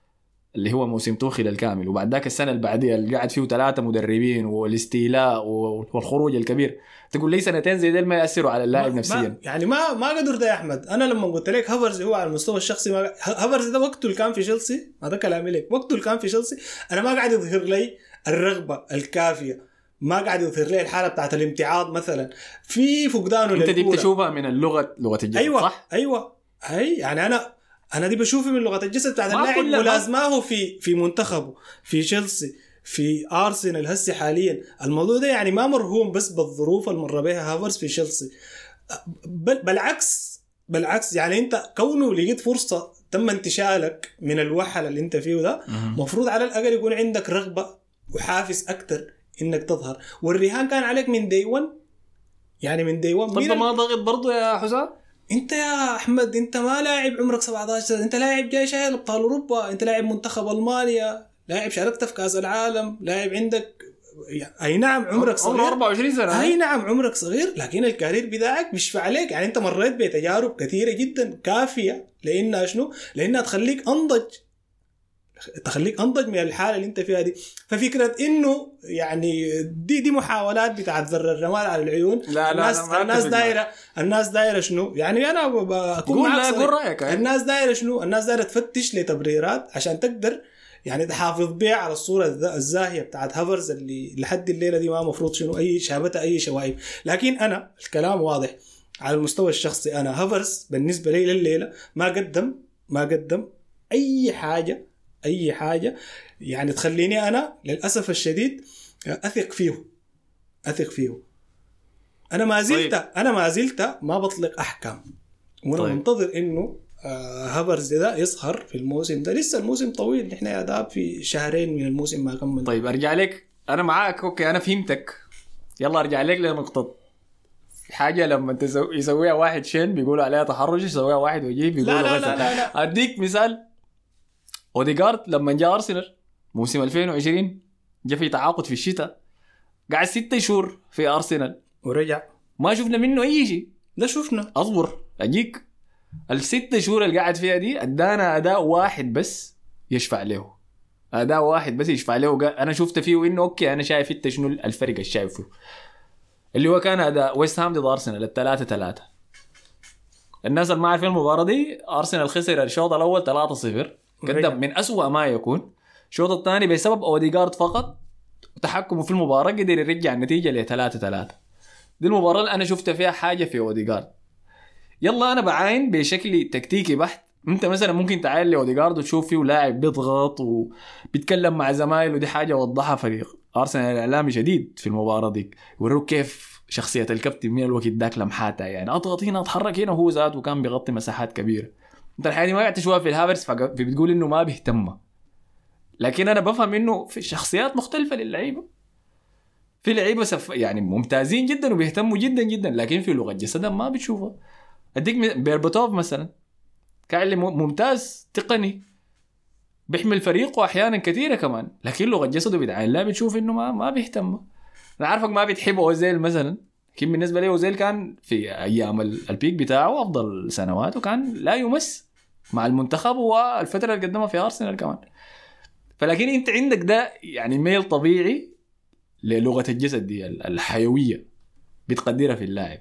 اللي هو موسم توخيل الكامل وبعد ذاك السنة اللي بعديها اللي قاعد فيه ثلاثة مدربين والاستيلاء والخروج الكبير. تقول لي سنتين زي ديل ما يأثروا على اللاعب نفسيا ما يعني ما ما قدر ده يا أحمد. أنا لما قلت لك هافرز هو على المستوى الشخصي ما هافرز ده وقته اللي كان في تشيلسي؟ هذا كلامي لك. وقته اللي كان في تشيلسي أنا ما قاعد يظهر لي الرغبة الكافية ما قاعد يظهر لي الحالة بتاعت الامتعاض مثلا في فقدانه أنت دي. بتشوفها من اللغة لغة الجسد أيوه صح؟ أيوه هي يعني أنا أنا دي بشوفه من لغة الجسد بتاعت اللاعب ملازماه في في منتخبه في تشيلسي في أرسنال هسه حاليا الموضوع ده يعني ما مرهون بس بالظروف اللي مر بها هافرز في تشيلسي بل بالعكس بالعكس يعني أنت كونه لقيت فرصة تم انتشالك من الوحل اللي أنت فيه ده مهم. مفروض على الأقل يكون عندك رغبة وحافز أكثر إنك تظهر. والرهان كان عليك من دي 1 يعني من دي 1 طب ما ضغط برضه يا حسام؟ أنت يا أحمد أنت ما لاعب عمرك 17 سنة. أنت لاعب جاي شايل أبطال أوروبا. أنت لاعب منتخب ألمانيا. لاعب شاركت في كأس العالم. لاعب عندك أي نعم عمرك عمره صغير. 24 سنة. أي نعم عمرك صغير. لكن الكارير بتاعك بيشفع عليك. يعني أنت مريت بتجارب كثيرة جدا كافية. لأنها شنو؟ لأنها تخليك أنضج. تخليك أنضج من الحالة اللي أنت فيها دي ففكره إنه يعني دي دي محاولات بتاعت ذر الرمال على العيون لا لا الناس ما الناس. دايره الناس دايرة شنو؟ يعني أنا بكون قول لا. قول رأيك يعني. الناس دايرة شنو؟ الناس دايرة تفتش لتبريرات عشان تقدر يعني تحافظ بيها على الصورة الز- الزاهية بتاعت هافرز اللي لحد الليلة دي ما مفروض شنو أي شابتها أي شوائب لكن أنا الكلام واضح على المستوى الشخصي أنا هافرز بالنسبة لي لليلة ما قدم ما قدم أي حاجة أي حاجة يعني تخليني أنا للأسف الشديد أثق فيه أثق فيه أنا ما زلت طيب. أنا ما زلت ما بطلق أحكام وأنا طيب. طيب. منتظر إنه آه هافرز ده يظهر في الموسم ده لسه الموسم طويل نحن يا داب في شهرين من الموسم ما كمل طيب أرجع لك أنا معاك أوكي أنا فهمتك يلا أرجع لك لنقطة حاجة لما. يسويها واحد شين بيقولوا عليها تحرش يسويها واحد وجيه بيقولوا لا لا مثلا. لا لا, لا. أديك مثال اوديجارد لما جاء أرسنال موسم 2020 جاء في تعاقد في الشتاء. قعد ستة شهور في أرسنال. ورجع. ما شفنا منه أي شيء. ده شفنا. أصبر أجيك. الست شهور اللي قاعد فيها دي أدانا أداء واحد بس يشفع له. أداء واحد بس يشفع له. أنا شفت فيه إنه okay أنا شايف انت شنو الفرق اللي شايفه. اللي هو كان أداء ويست هام ضد ارسنال الثلاثة ثلاثة. الناس اللي ما عارفين المباراة دي ارسنال خسر الشوط الأول 3-0 ورجع. قدم من أسوأ ما يكون. الشوط الثاني بسبب اوديجارد فقط وتحكمه في المباراة قدر يرجع النتيجة ل 3-3 دي المباراة اللي أنا شفت فيها حاجة في اوديجارد يلا أنا بعاين بشكل تكتيكي بحت. أنت مثلا ممكن تعاين لاوديجارد وتشوف فيه لاعب بيضغط وبيتكلم مع زمايله دي حاجة وضحها فريق. أرسنال الاعلامي شديد في المباراة دي. وروك كيف شخصية الكابتن من الوقت ذاك لمحاتها يعني. اضغط هنا أتحرك هنا وهو ذاته كان بيغطي مساحات كبيرة. انت دي ما قاعد تشوفها في الهافرز فق- بتقول إنه ما بيهتم لكن أنا بفهم إنه في شخصيات مختلفة للعيبة. في لعيبة سف يعني ممتازين جدا وبيهتموا جدا جدا لكن في لغة جسدهم ما بتشوفها. أديك بيربوتوف مثلا كان ممتاز تقني بيحمل فريقه أحيانا كثيرة كمان لكن لغة جسده بتعين لا بتشوف إنه ما ما بيهتم أنا عارفك ما بتحب أوزيل مثلا. لكن بالنسبة لي اوزيل كان في أيام ال- peak بتاعه افضل سنوات وكان لا يمس مع المنتخب والفترة اللي قدمها في أرسنال كمان. فلكن أنت عندك ده يعني ميل طبيعي للغة الجسد دي ال- الحيوية بتقدرها في اللاعب.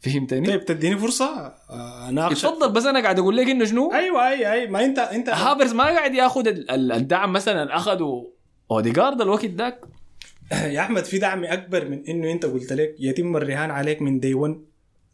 فهمتني؟ طيب تديني فرصة آه، اناقشك اتفضل بس أنا قاعد أقول لك إنه شنو؟ أيوه اي اي ما انت انت هافرز ما قاعد ياخذ ال- ال- الدعم مثلا اخذه اوديجارد الوقت ذاك. يا أحمد في دعم أكبر من إنه أنت قلت لك يتم الرهان عليك من day one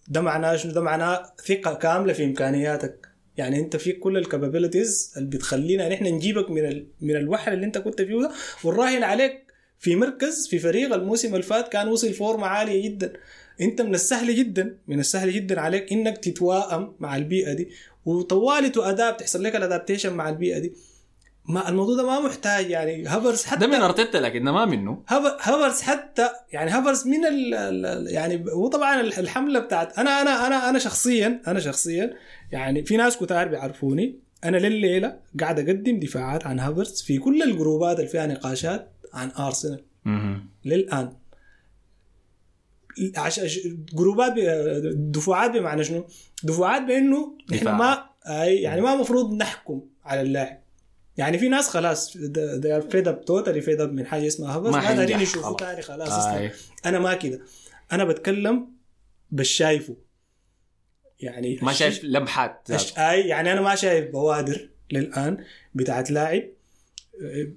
ده معناه شنو؟ ده معناه ثقة كاملة في إمكانياتك. يعني أنت فيك كل ال capabilities اللي بتخلينا نحن نجيبك من ال... من الوحل اللي أنت كنت فيه ده ونراهن عليك. في مركز في فريق الموسم اللي فات كان وصل فورمه عالية جدا. أنت من السهل جدا من السهل جدا عليك إنك تتواءم مع البيئة دي. وطوالي اداب تحصل لك ال adaptation مع البيئة دي. ما الموضوع ده ما محتاج يعني. هافرز حتى ده من أرتيتا لكن ما منه. هافر- هافرز حتى يعني هافرز من ال يعني هو طبعا الحملة بتاعت أنا أنا أنا أنا شخصيا أنا شخصيا يعني في ناس كتار بيعرفوني. أنا لليلة قاعد أقدم دفاعات عن هافرز في كل الجروبات اللي فيها نقاشات عن أرسنال. للآن. جروبات ب... دفاعات بمعنى شنو؟ دفاعات بأنه دفاع. ما يعني ما مفروض نحكم على اللاعب. يعني في ناس خلاص they are fed up totally fed up من حاجة اسمها هافرز ما دارين يشوفوا. تاني خلاص أصلاً. آي. أنا ما كده أنا بتكلم بس شايفه يعني ما شايف لمحات. أش... أي يعني أنا ما شايف بوادر للآن بتاعت لاعب آه،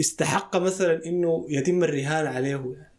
إستحق مثلا إنه يتم الرهان عليه يعني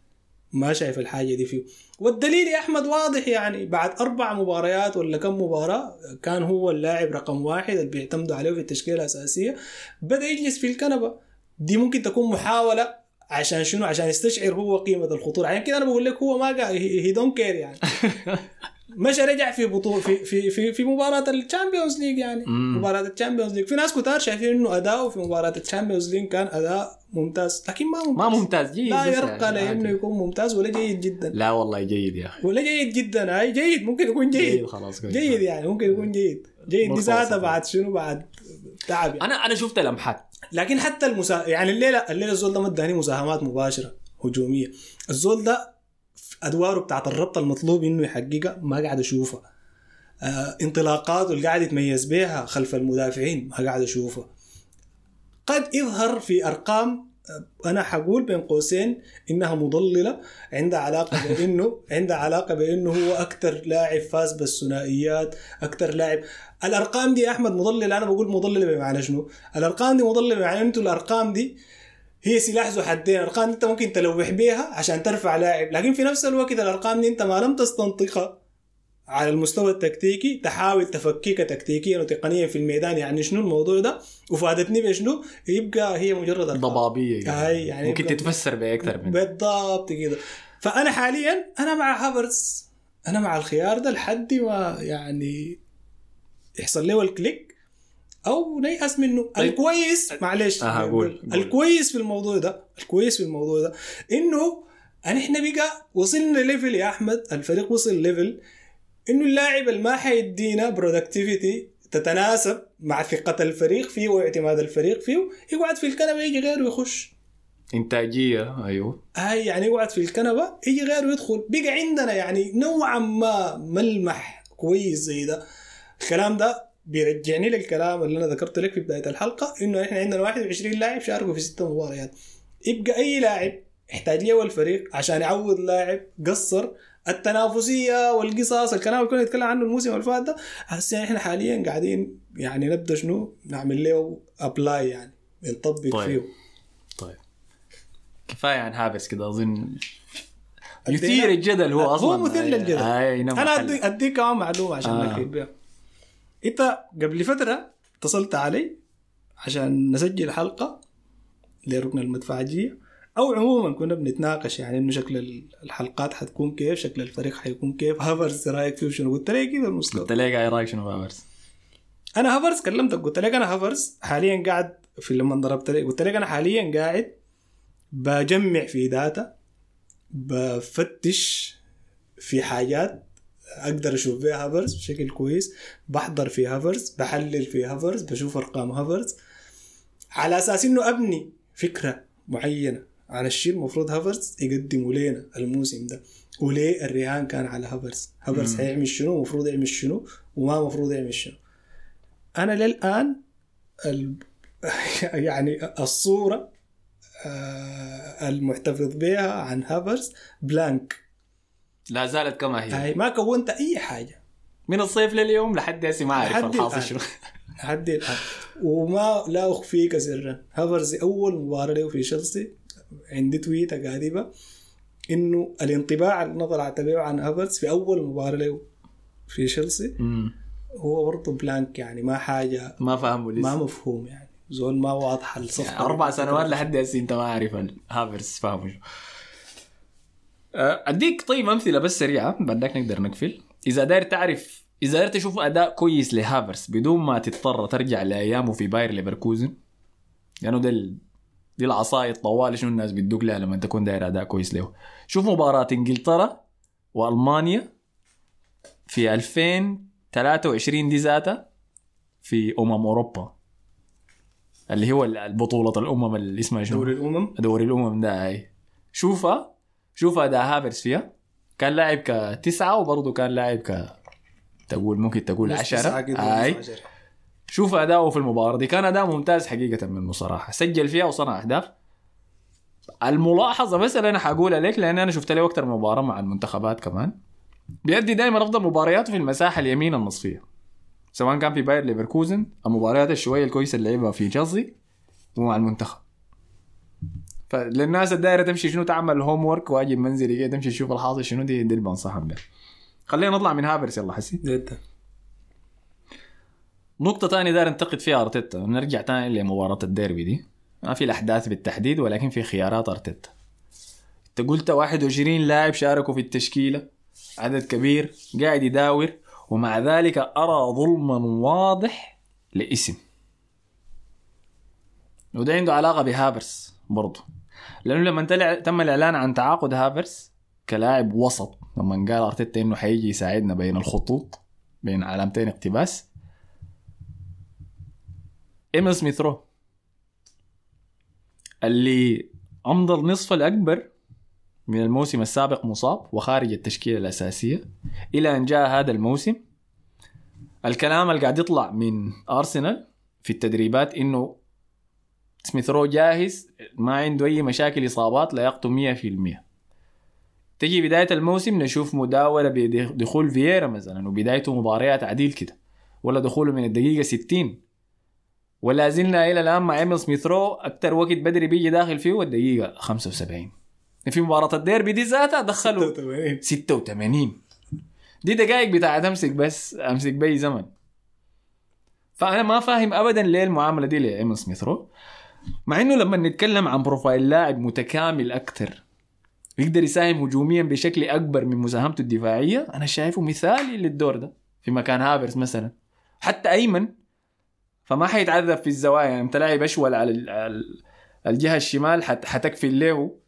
ما شايف الحاجة دي فيه والدليل يا أحمد واضح يعني بعد أربع مباريات ولا كم مباراة كان هو اللاعب رقم واحد اللي بيعتمدوا عليه في التشكيلة الأساسية بدأ يجلس في الكنبة. دي ممكن تكون محاولة عشان شنو؟ عشان يستشعر هو قيمة الخطورة. عشان كده أنا بقول لك هو ما قاعد he don't care يعني. مشى رجع في بطوله في في في, في مباراة ال Champions League يعني. مم. مباراة ال Champions League. في ناس كتار شايفين إنه اداؤه في مباراة ال Champions League كان أداء ممتاز لكن ما ممتاز. ما ممتاز. جيد لا يرقى يعني لأنه. يكون ممتاز ولا جيد جدا. لا والله جيد يا أخي. ولا جيد جدا. هاي جيد. ممكن يكون جيد. خلاص كويس. جيد يعني. ممكن يكون جيد. جيد. دي. ذاتها بعد شنو؟ بعد تعب يعني. أنا أنا شفت لمحات لكن حتى المسا... يعني الليلة الليلة الزول ده ما اداني مساهمات مباشرة هجومية. الزول ده أدواره بتاعت الربط المطلوب إنه يحققها ما قاعد أشوفها. آه انطلاقاته اللي قاعد يتميز بها خلف المدافعين ما قاعد أشوفها. قد يظهر في أرقام آه، أنا حقول بين قوسين إنها مضللة عندها علاقة بإنه عندها علاقة بإنه هو أكثر لاعب فاز بالثنائيات أكثر لاعب. الأرقام دي يا أحمد مضللة؟ أنا بقول مضللة بمعنى شنو؟ الأرقام دي مضللة بمعنى إنتوا الأرقام دي هي سلاح ذو حدين. الأرقام دي انت ممكن تلوح بيها عشان ترفع لاعب. لكن في نفس الوقت الأرقام دي انت ما لم تستنطقها على المستوى التكتيكي تحاول تفكيكها تكتيكيا وتقنيا في الميدان. يعني شنو الموضوع ده؟ وفادتني بشنو؟ يبقى هي مجرد أرقام. ضبابية هاي يعني ممكن تتفسر باكثر من بالضبط كده. فأنا حاليا أنا مع هافرز أنا مع الخيار ده لحد ما يعني يحصل له ال click. أو نيأس منه. طيب. الكويس معلش. آه، قول- قول. الكويس في الموضوع ده الكويس في الموضوع ده إنه ان إحنا بقى وصلنا level يا أحمد الفريق وصل level إنه اللاعب اللي ما حيدينا productivity تتناسب مع ثقة الفريق فيه واعتماد الفريق فيه يقعد في الكنبة يجي غيره يخش. إنتاجية أيوه. هاي يعني يقعد في الكنبة يجي غيره يدخل. بقى عندنا يعني نوعا ما ملمح كويس زي ده. الكلام ده بيرجعني للكلام اللي أنا ذكرت لك في بداية الحلقة إنه إحنا عندنا 21 لاعب شاركوا في ست مباريات. يبقى أي لاعب يحتاج له الفريق عشان يعوض لاعب قصر التنافسية والقصص الكلام اللي كنا نتكلم عنه الموسم اللي فات ده هسه إحنا حاليا قاعدين يعني نبدأ شنو؟ نعمل له apply يعني نطبق طيب. فيه. طيب. كفاية عن هافرز كده أظن يثير الجدل هو هو أصلا. مثير للجدل. إي نعم أنا أديك كمان معلومة عشان آه. إنت قبل فترة اتصلت علي عشان نسجل حلقة لركن المدفعجية. أو عموما كنا بنتناقش يعني إنه شكل ال- الحلقات حتكون كيف شكل الفريق حيكون كيف. هافرز رأيك فيه شنو؟ قلت لك كذا المستوى. قلت لك اي رأيك شنو هافرز؟ أنا هافرز كلمتك قلت لك أنا هافرز حاليا قاعد في لما ضربت لك قلت لك أنا حاليا قاعد بجمع في data بفتش في حاجات أقدر أشوف بيها هافرز بشكل كويس بحضر في هافرز بحلل في هافرز بشوف أرقام هافرز على أساس إنه أبني فكرة معينة عن الشيء المفروض هافرز يقدمه لنا الموسم ده وليه الرهان كان على هافرز. هافرز مم. حيعمل شنو؟ المفروض يعمل شنو؟ وما المفروض يعمل شنو؟ أنا للآن ال... يعني الصورة آه، المحتفظ بها عن هافرز blank لا زالت كما هي. هاي ما كونت أي حاجة. من الصيف لليوم لحد هسه ما أعرف الحاصل. شنو. لحد الآن. وما لا أخفيك سرا. هافرز أول مباراة له في تشيلسي عندي تويتة كاتبه إنه الانطباع اللي أنا طلعت به عن هافرز في أول مباراة له في تشيلسي. هو برضه blank يعني ما حاجة ما فاهمه ما لسه مفهوم يعني. زول ما واضحة الصفقه يعني أربع سنوات لحد هسه أنت ما عارف هافرز فاهمه أديك طيب أمثلة بس سريعة بعدك نقدر نقفل. إذا داير تعرف إذا داير تشوف أداء كويس لهافرز بدون ما تضطر ترجع لأيامه في باير ليفركوزن لأنه ده ال- دي العصاية الطوال شنو الناس بتدق لها لما تكون داير أداء كويس له. شوف مباراة إنجلترا وألمانيا في 2023 دي ذاتها في أمم أوروبا. اللي هو البطولة الأمم اللي اسمها شنو؟ دوري الأمم. دوري الأمم ده هاي شوفها. شوف أداء هافرز فيها. كان لاعب كتسعة وبرضه كان لاعب ك تقول ممكن تقول عشرة. عشرة. شوف أداؤه في المباراة دي. كان أداء ممتاز حقيقة منه صراحة. سجل فيها وصنع أهداف. الملاحظة بس اللي أنا حقولها لك لأن أنا شفت له أكثر من مباراة مع المنتخبات كمان. بيأدي دائما أفضل مبارياته في المساحة اليمين النصفية. سواء كان في باير ليفركوزن المباريات الشوية الكويسة اللي لعبها في تشيلسي ومع المنتخب. فللناس الدايره تمشي شنو تعمل homework واجب منزلي كده تمشي تشوف الحاصل شنو دي دي اللي بنصحهم بها خلينا نطلع من هافرز يلا هسي. جدا. نقطة تانية داير انتقد فيها أرتيتا. نرجع تاني لمباراة الديربي دي. ما في الأحداث بالتحديد ولكن في خيارات أرتيتا. أنت قلت 21 لاعب شاركوا في التشكيلة. عدد كبير قاعد يداور. ومع ذلك أرى ظلما واضح لاسم. وده عنده علاقة بهافرس برضه لأنه لما. تم الإعلان عن تعاقد هافرس كلاعب وسط لما قال أرتيتا إنه حيجي يساعدنا بين الخطوط بين علامتين اقتباس إيميل سميثرو اللي أمضى النصف الأكبر من الموسم السابق مصاب وخارج التشكيلة الأساسية إلى أن جاء هذا الموسم الكلام اللي قاعد يطلع من أرسنال في التدريبات إنه سميثرو جاهز ما عنده أي مشاكل إصابات لا يقطو 100% تجي بداية الموسم نشوف مداولة بدخول فييرا مثلا وبدايته مباريات عديل كده ولا دخوله من الدقيقة 60 ولا زلنا إلى الآن مع إيميل سميثرو أكثر وقت بدري بيجي داخل فيه الدقيقة 75 في مباراة الديربي دي ذاتها دخلوا 86 86 دي دقائق بتاعت أمسك بس أمسك بي زمن. فأنا ما فاهم ابدا ليه المعاملة دي لإيميل سميثرو مع إنه لما نتكلم عن profile لاعب متكامل أكثر يقدر يساهم هجوميا بشكل أكبر من مساهمته الدفاعية أنا شايفه مثالي للدور ده في مكان هافرز مثلا. حتى أيمن فما حيتعذب في الزوايا يعني أنت لاعب أشول على ال- على ال- الجهة الشمال حت حتكفي له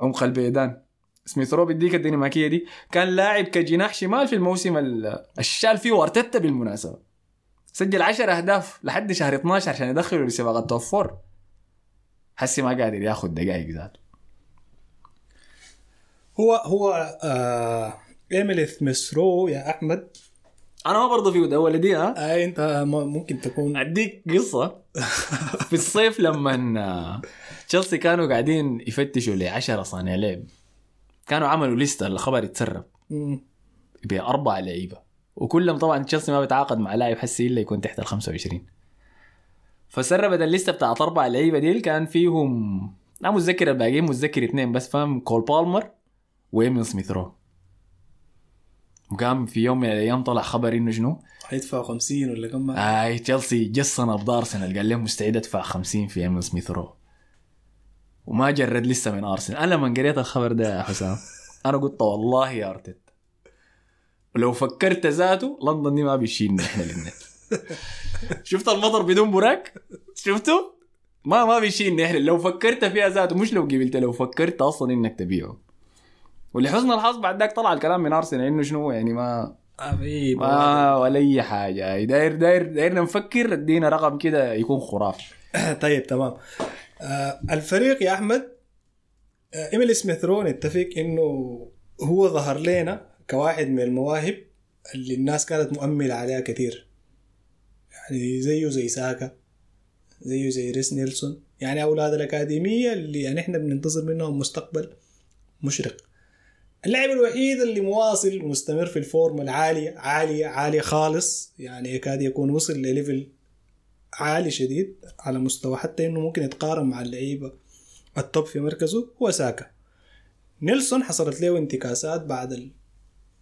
عمق البيدان سميثرو بالديك الدنماركية دي. كان لاعب كجناح شمال في الموسم ال- الشال فيه وارتيتا بالمناسبة. سجل 10 أهداف لحد شهر 12 عشان يدخله لسباق التوب فور حسي ما قادر ياخذ دقائق ذاته. هو هو آه ايميل سميثرو يا أحمد. أنا ما برضه في الأول دي ها؟ آه أنت ممكن تكون. أديك قصة. في الصيف لما تشيلسي كانوا قاعدين يفتشوا ل 10 صانع لعب. كانوا عملوا لسته الخبر يتسرب. مم. باربع لعيبة. وكلهم طبعا تشيلسي ما بيتعاقد مع لاعب حسي إلا يكون تحت ال 25 فسربت الليستة بتاعت أربع لعيبة دي كان فيهم لا متذكر الباقيين متذكر اثنين بس فاهم؟ كول بالمر وإيميل سميثرو وقام في يوم من الأيام طلع خبر إنه شنو؟ حيدفع 50 ولا كم؟ اي تشيلسي جس لنا نبض ارسنال قال لهم مستعد أدفع 50 في إيميل سميثرو وما جرد لسه من أرسنال. أنا لما قريت الخبر ده يا حسام. أنا قلت والله يا أرتيتا. ولو فكرت ذاته لندن دي ما بيشيلنا إحنا الاثنين شفت المطر بدون براك؟ شفته؟ ما ما بيشيلنا إحنا. لو فكرت فيها ذاته مش لو قبلت لو فكرت أصلا إنك تبيعه. ولحسن الحظ بعد ذاك طلع الكلام من أرسنال إنه شنو؟ يعني ما حبيبي. ما ولا أي حاجة. داير داير دايرنا نفكر ادينا رقم كده يكون خرافي. طيب تمام. آه الفريق يا أحمد آه ايميل سميثرو نتفق إنه هو ظهر لنا كواحد من المواهب اللي الناس كانت مؤملة عليها كثير. يعني زيه زي ساكا زيه زي ريس نيلسون. يعني أولاد الأكاديمية اللي يعني إحنا بننتظر منهم مستقبل مشرق. اللاعب الوحيد اللي مواصل ومستمر في الفورمة العالية عالية عالية خالص. يعني يكاد يكون وصل ل level عالي شديد على مستوى حتى إنه ممكن يتقارن مع اللعيبة ال top في مركزه هو ساكا. نيلسون حصلت له انتكاسات بعد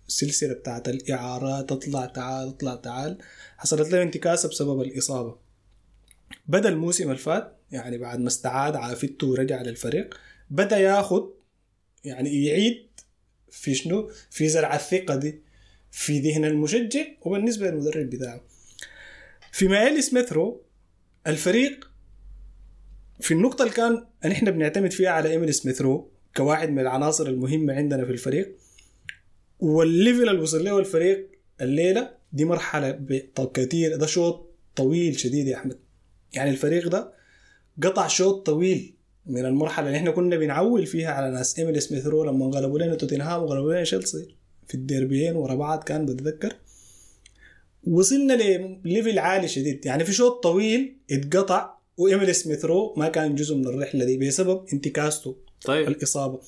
السلسلة بتاعت الإعارات اطلع تعال اطلع تعال. حصلت له انتكاسة بسبب الإصابة. بدأ الموسم الفات يعني بعد ما استعاد عافيته ورجع للفريق. بدأ ياخد يعني يعيد في شنو؟ في زرع الثقة دي في ذهن المشجع وبالنسبة للمدرب بتاعه. في مايل سميثرو الفريق في النقطة اللي كان نحن بنعتمد فيها على ايميل سميثرو كواحد من العناصر المهمة عندنا في الفريق. وال level اللي وصل له الفريق الليلة دي مرحلة كثير ده شوط طويل شديد يا أحمد. يعني الفريق ده قطع شوط طويل من المرحلة اللي إحنا كنا بنعول فيها على ناس ايميل سميثرو لما انغلبوا لنا توتنهام وغلبوا لنا تشيلسي في الديربيين ورا بعض كان بتذكر. وصلنا ل level عالي شديد. يعني في شوط طويل اتقطع وايميل سميثرو ما كان جزء من الرحلة دي بسبب انتكاسته طيب. الاصابه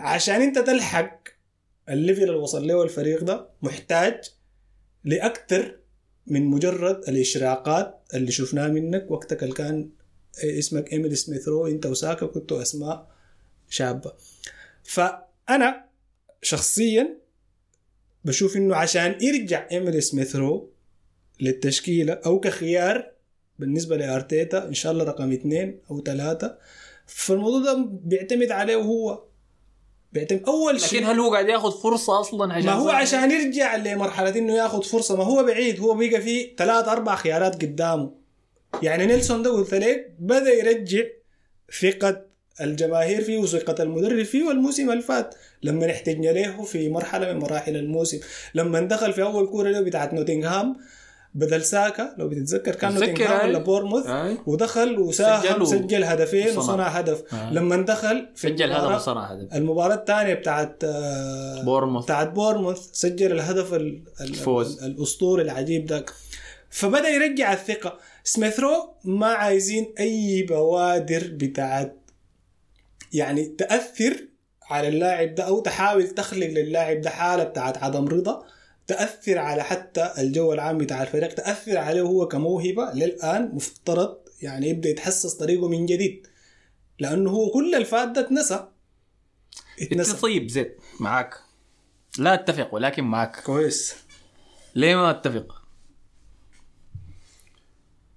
عشان انت تلحق ال level اللي وصل له الفريق ده محتاج لأكثر من مجرد الاشراقات اللي شفناها منك وقتك اللي كان اسمك إيميل سميثرو أنت وساكا كنتوا أسماء شابة. فأنا شخصيا بشوف إنه عشان يرجع إيميل سميثرو للتشكيلة أو كخيار بالنسبة لأرتيتا إن شاء الله رقم اثنين أو ثلاثة فالموضوع ده بيعتمد عليه هو. بيعتمد أول شيء لكن هل هو قاعد ياخذ فرصة أصلا عشان ما هو؟ عشان يرجع لمرحلة إنه ياخذ فرصة ما هو بعيد هو بقى فيه ثلاث أربع خيارات قدامه. يعني نيلسون ده قلت لك بدأ يرجع ثقة الجماهير فيه وثقة المدرب فيه والموسم اللي فات لما احتجنا له في مرحلة من مراحل الموسم. لما دخل في أول كورة له بتاعت نوتنغهام بدل ساكا لو بتتذكر كان نوتنغهام. ولا بورموث. ودخل وساهم سجل هدفين وصنع. هدف آه. لما دخل في سجل هدف وصنع هدف المباراة الثانية بتاعت آه، بورموث بتاعت بورموث سجل الهدف ال ال الفوز. ال الأسطوري العجيب ذاك فبدأ يرجع الثقة سميثرو ما عايزين أي بوادر بتاعت يعني تأثر على اللاعب ده أو تحاول تخلق للاعب ده حالة بتاعت عدم رضا تأثر على حتى الجو العام بتاع الفريق تأثر عليه هو كموهبة للآن مفترض يعني يبدأ يتحسس طريقه من جديد لأنه هو كل الفات ده اتنسى إنت طيب زيد معاك لا أتفق ولكن معاك كويس ليه ما أتفق؟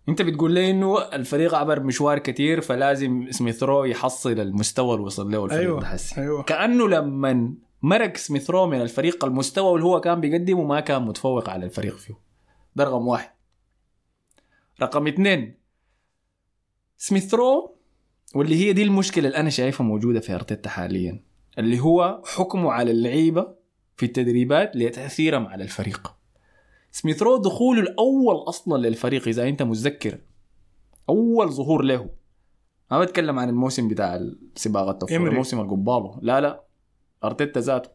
أنت بتقول لي إنه الفريق عبر مشوار كتير فلازم سميثرو يحصل المستوى اللي وصل له الفريق أيوة، حسي. أيوة. كأنه لما مرق سميثرو من الفريق المستوى اللي هو كان بيقدمه ما كان متفوق على الفريق فيه. ده رقم واحد. رقم اثنين. سميثرو واللي هي دي المشكلة اللي أنا شايفها موجودة في أرتيتا حاليا اللي هو حكمه على اللعيبة في التدريبات لتأثيرهم على الفريق. سميثرو دخوله الأول أصلا للفريق إذا أنت متذكر. أول ظهور له. ما بتكلم عن الموسم بتاع سباق التفوق إمري. الموسم القبالة. لا لا. أرتيتا ذاته.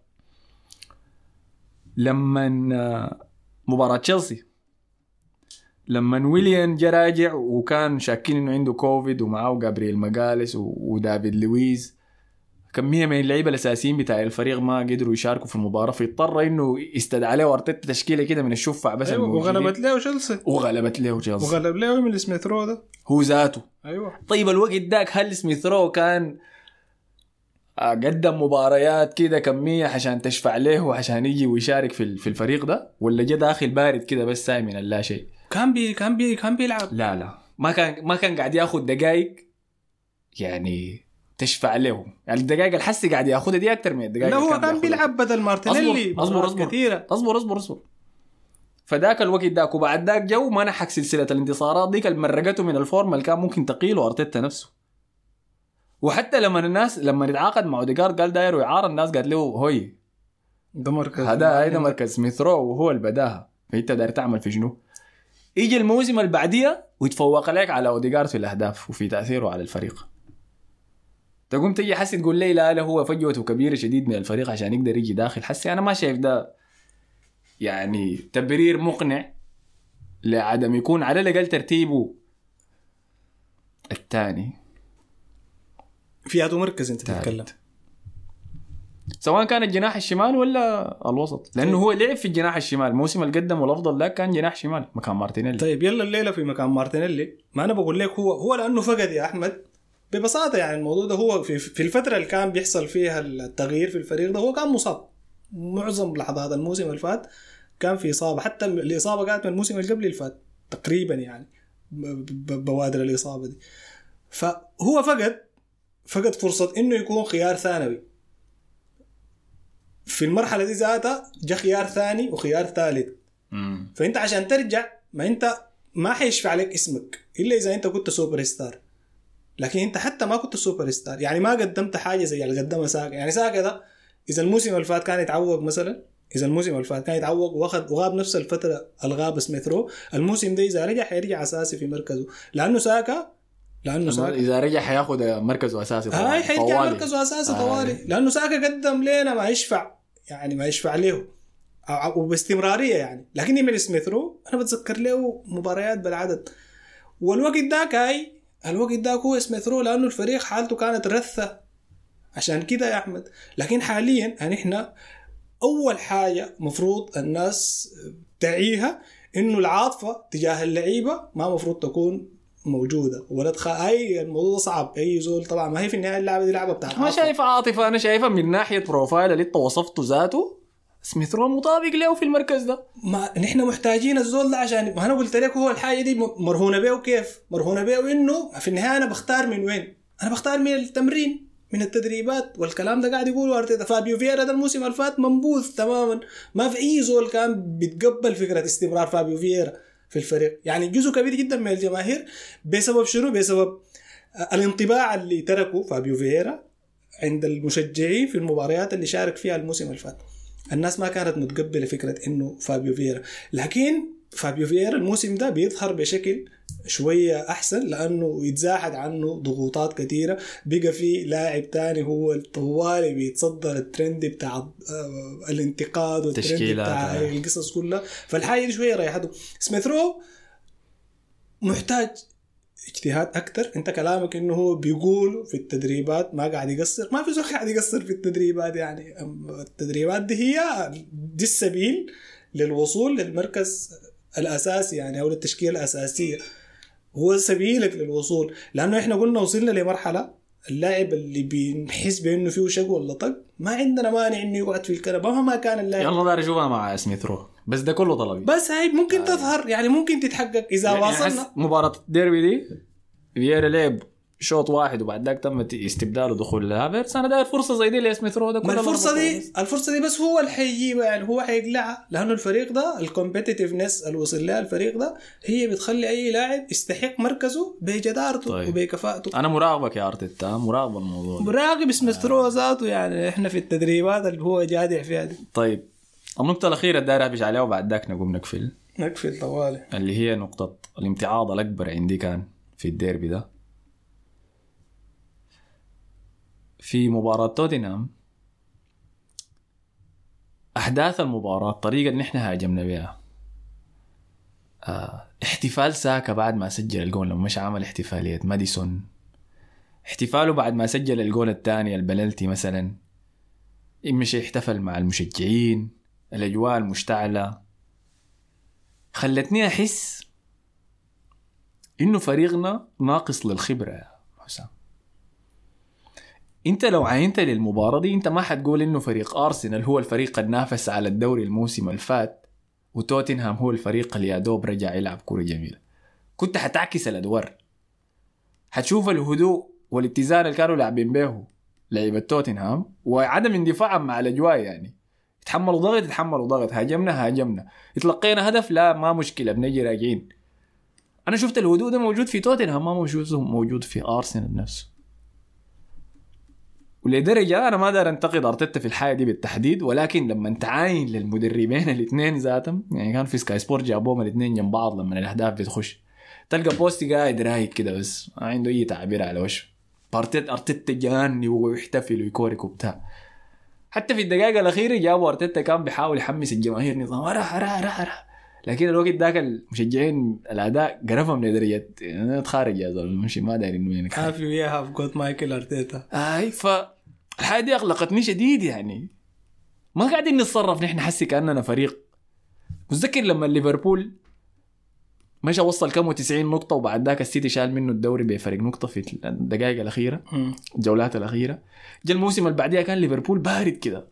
لما آه، مباراة تشيلسي. لما ويليان جا راجع وكان شاكين إنه عنده كوفيد ومعاه جابرييل ماجاليايس و- ودافيد لويز. كمية من اللعيبة الأساسيين بتاع الفريق ما قدروا يشاركوا في المباراة فاضطر إنه يستدعى له أرتيتا تشكيلة كده من الشفع بس الموجودين. وغلبت له تشيلسي. وغلبت له تشيلسي. وغلب له من سميث رو ده. هو ذاته. أيوه. طيب الوقت داك هل سميثرو كان آه، قدم مباريات كده كمية عشان تشفع له وعشان يجي ويشارك في في الفريق ده؟ ولا جا داخل بارد كده بس ساي من اللا شيء؟ كان بي كان بي كان بيلعب. لا لا. ما كان ما كان قاعد ياخذ دقائق يعني تشفع له. يعني الدقائق الحسي قاعد ياخذها دي أكثر من الدقائق لا هو كان. بيلعب بدل مارتينيلي. أصبر أصبر مرات أصبر أصبر أصبر. فذاك الوقت داك وبعد ذاك جو ما نحك سلسلة الانتصارات. ديك اللي مرقته من الفورمة اللي كان ممكن تقيله أرتيتا نفسه. وحتى لما الناس لما يتعاقد مع اوديجارد قال داير يعار الناس قالت له هوي. ده مركز. هذا هذا مركز. سميثرو وهو اللي بداها. فأنت داير تعمل في شنو؟ يجي الموسم اللي بعديها ويتفوق عليك على اوديجارد في الأهداف وفي تأثيره على الفريق. تقوم تجي حسي تقول لي لا لا هو فجوته كبيره شديد من الفريق عشان يقدر يجي داخل. حسي أنا ما شايف ده يعني تبرير مقنع لعدم يكون على الأقل ترتيبه الثاني. في هذا مركز أنت. تتكلم. سواء كان الجناح الشمال ولا الوسط. لأنه هو لعب في الجناح الشمال. الموسم اللي قدمه الافضل له كان جناح شمال. مكان مارتينيلي. طيب يلا الليلة في مكان مارتينيلي. ما أنا بقول لك هو هو لأنه فقد يا أحمد. ببساطة يعني الموضوع ده هو في, في الفترة اللي كان بيحصل فيها التغيير في الفريق ده هو كان مصاب. معظم لحظات الموسم اللي فات كان في إصابة. حتى الإصابة كانت من الموسم اللي قبل اللي فات تقريبا يعني بوادر الإصابة دي. فهو فقد فقد فرصة إنه يكون خيار ثانوي. في المرحلة دي ذاتها جاء خيار ثاني وخيار ثالث. مم. فأنت عشان ترجع ما أنت ما حيشفع عليك اسمك إلا إذا أنت كنت super star لكن أنت حتى ما كنت super star يعني ما قدمت حاجة زي اللي قدمها ساكا يعني ساكا ده إذا الموسم اللي فات كان يتعوق مثلا إذا الموسم اللي فات كان يتعوق واخذ وغاب نفس الفترة الغاب سميثرو الموسم ده إذا رجع حيرجع أساسي في مركزه. لأنه ساكا لأنه ساكا إذا رجع حياخذ مركزه أساسي طوالي. هاي حيرجع. مركزه أساسي آه. طوالي لأنه ساكا قدم لنا ما يشفع. يعني ما يشفع له. وباستمرارية يعني. لكن إيميل سميثرو أنا بتذكر له مباريات بالعدد. والوقت ذاك هاي الوقت ذاك هو سميثرو لأنه الفريق حالته كانت رثة. عشان كده يا أحمد. لكن حاليا يعني إحنا أول حاجة مفروض الناس تعيها إنه العاطفة تجاه اللعيبة ما مفروض تكون موجودة. ولا تخ... هاي الموضوع صعب. أي زول طبعا ما هي في النهاية اللعبة دي لعبة بتاعت ما. شايف عاطفة. أنا شايفها من ناحية profile اللي انت وصفته ذاته سميثرو مطابق له في المركز ده. ما نحن محتاجين الزول ده عشان ما أنا قلت لك هو الحاجة دي مرهونة بيه كيف؟ مرهونة بيه انه في النهاية أنا بختار من وين؟ أنا بختار من التمرين من التدريبات والكلام ده قاعد يقولوا أرتيتا. فابيو فييرا ده الموسم اللي فات منبوذ تماما. ما في أي زول كان بيتقبل فكرة استمرار فابيو فييرا. في الفريق. يعني جزء كبير جدا من الجماهير بسبب شنو؟ بسبب الانطباع اللي تركه فابيو فييرا عند المشجعين في المباريات اللي شارك فيها الموسم اللي فات. الناس ما كانت متقبلة فكرة إنه فابيو فييرا لكن فابيو فييرا الموسم ده بيظهر بشكل شوية أحسن لأنه يتزاحد عنه ضغوطات كثيرة. بقى في لاعب تاني هو الطوالي بيتصدر الترند بتاع آه، الانتقاد والترند بتاع آه. القصص كلها. فالحاجة دي شوية ريحته. سميثرو محتاج اجتهاد أكثر أنت كلامك إنه هو بيقول في التدريبات ما قاعد يقصر. ما في زول قاعد يقصر في التدريبات يعني. التدريبات دي هي دي السبيل للوصول للمركز الأساسي يعني أو للتشكيلة الأساسية. هو سبيلك للوصول. لأنه إحنا قلنا وصلنا لمرحلة اللاعب اللي بنحس بإنه فيه شق ولا طق. ما عندنا مانع إنه يقعد في الكنبه مهما كان اللاعب. يلا دار اشوفها مع سميث رو بس ده كله طلبي. بس هاي ممكن تظهر. يعني ممكن تتحقق إذا يعني واصلنا مباراة الديربي دي فييرا لعب شوط واحد وبعد ذاك تم استبداله دخول هافرتس أنا داير فرصه زي دي لسميث رو ده كل الفرصة دي الفرصة دي بس هو اللي حيجيبها يعني هو حيقلعها لأنه الفريق ده الكومبتitiveness اللي وصل لها الفريق ده هي بتخلي أي لاعب يستحق مركزه بجدارته طيب. وبكفاءته. أنا مراقبك يا أرتيتا مراقب الموضوع ده. براقب سميث ثرو ذاته يعني إحنا في التدريبات اللي هو جادع فيها دي. طيب النقطة الأخيرة داير أبش عليها وبعد ذاك نقوم نقفل. نقفل طوالي. اللي هي نقطة الامتعاض الأكبر عندي كان في الديربي ده. في مباراة توتنهام أحداث المباراة الطريقة اللي إحنا هاجمنا بها. آه احتفال ساكا بعد ما سجل الجول لما مش عمل احتفالية. ماديسون. احتفاله بعد ما سجل الجول الثاني البلنتي مثلا. مش يحتفل مع المشجعين الأجواء المشتعلة. خلتني أحس إنه فريقنا ناقص للخبرة يا حسام. انت لو عينت للمباراة دي انت ما حتقول انه فريق أرسنال هو الفريق النافس على الدوري الموسم الفات وتوتنهام هو الفريق اللي يا دوب رجع يلعب كرة جميلة. كنت حتعكس الأدوار. حتشوف الهدوء والاتزان اللي كانوا لاعبين به لعيبة توتنهام وعدم اندفاعهم مع الأجواء يعني. يتحملوا ضغط يتحملوا ضغط. هاجمنا هاجمنا. اتلقينا هدف لا ما مشكلة بنجي راجعين. أنا شفت الهدوء ده موجود في توتنهام ما موجود موجود في أرسنال نفسه. ولدرجة أنا ما دار أنتقد أرتيتا في الحاجة دي بالتحديد ولكن لما تعاين للمدربين الاثنين ذاتهم يعني كان في سكاي سبورت جابوهم الاثنين جنب بعض لما الأهداف بتخش. تلقى بوستي قاعد رايق كده بس ما عنده أي تعبير على وشه. أرتيتا أرتيتا جاري ويحتفل ويكورك وبتاع. حتى في الدقائق الأخيرة جابوا أرتيتا كان بيحاول يحمس الجماهير نظام راح راح راح راح لكن الوقت ذاك المشجعين الأداء قرفهم لدرجة أنا أتخارج يا زلمة مش ما داير إنه وينك. هافي ويا هاف جوت مايكل ارتيتا أي ف الحاجة دي اقلقتني شديد يعني. ما قاعدين نتصرف نحن حسي كأننا فريق. متذكر لما ليفربول مشى وصل كم 90 نقطة وبعد ذاك السيتي شال منه الدوري بفرق نقطة في الدقائق الأخيرة الجولات الأخيرة. جا الموسم اللي بعديها كان ليفربول بارد كده.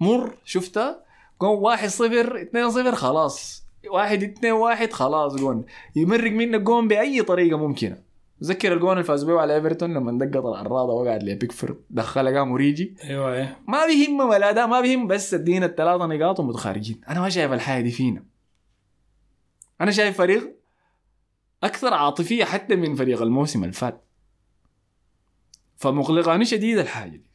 مر شفتها جون واحد صفر اثنين صفر خلاص. واحد اثنين واحد خلاص جون. يمرق منك جون بأي طريقة ممكنة. تذكر الجون اللي فازوا بيه على إيفرتون لما دقت العراضة وقعد لبيكفورد دخلها قام وريجي. أيوه إيه. ما بيهم ولا ده ما بيهم بس ادينا الثلاثة نقاط ومتخارجين أنا ما شايف الحاجة دي فينا. أنا شايف فريق أكثر عاطفية حتى من فريق الموسم اللي فات فمقلقاني شديد الحاجة دي.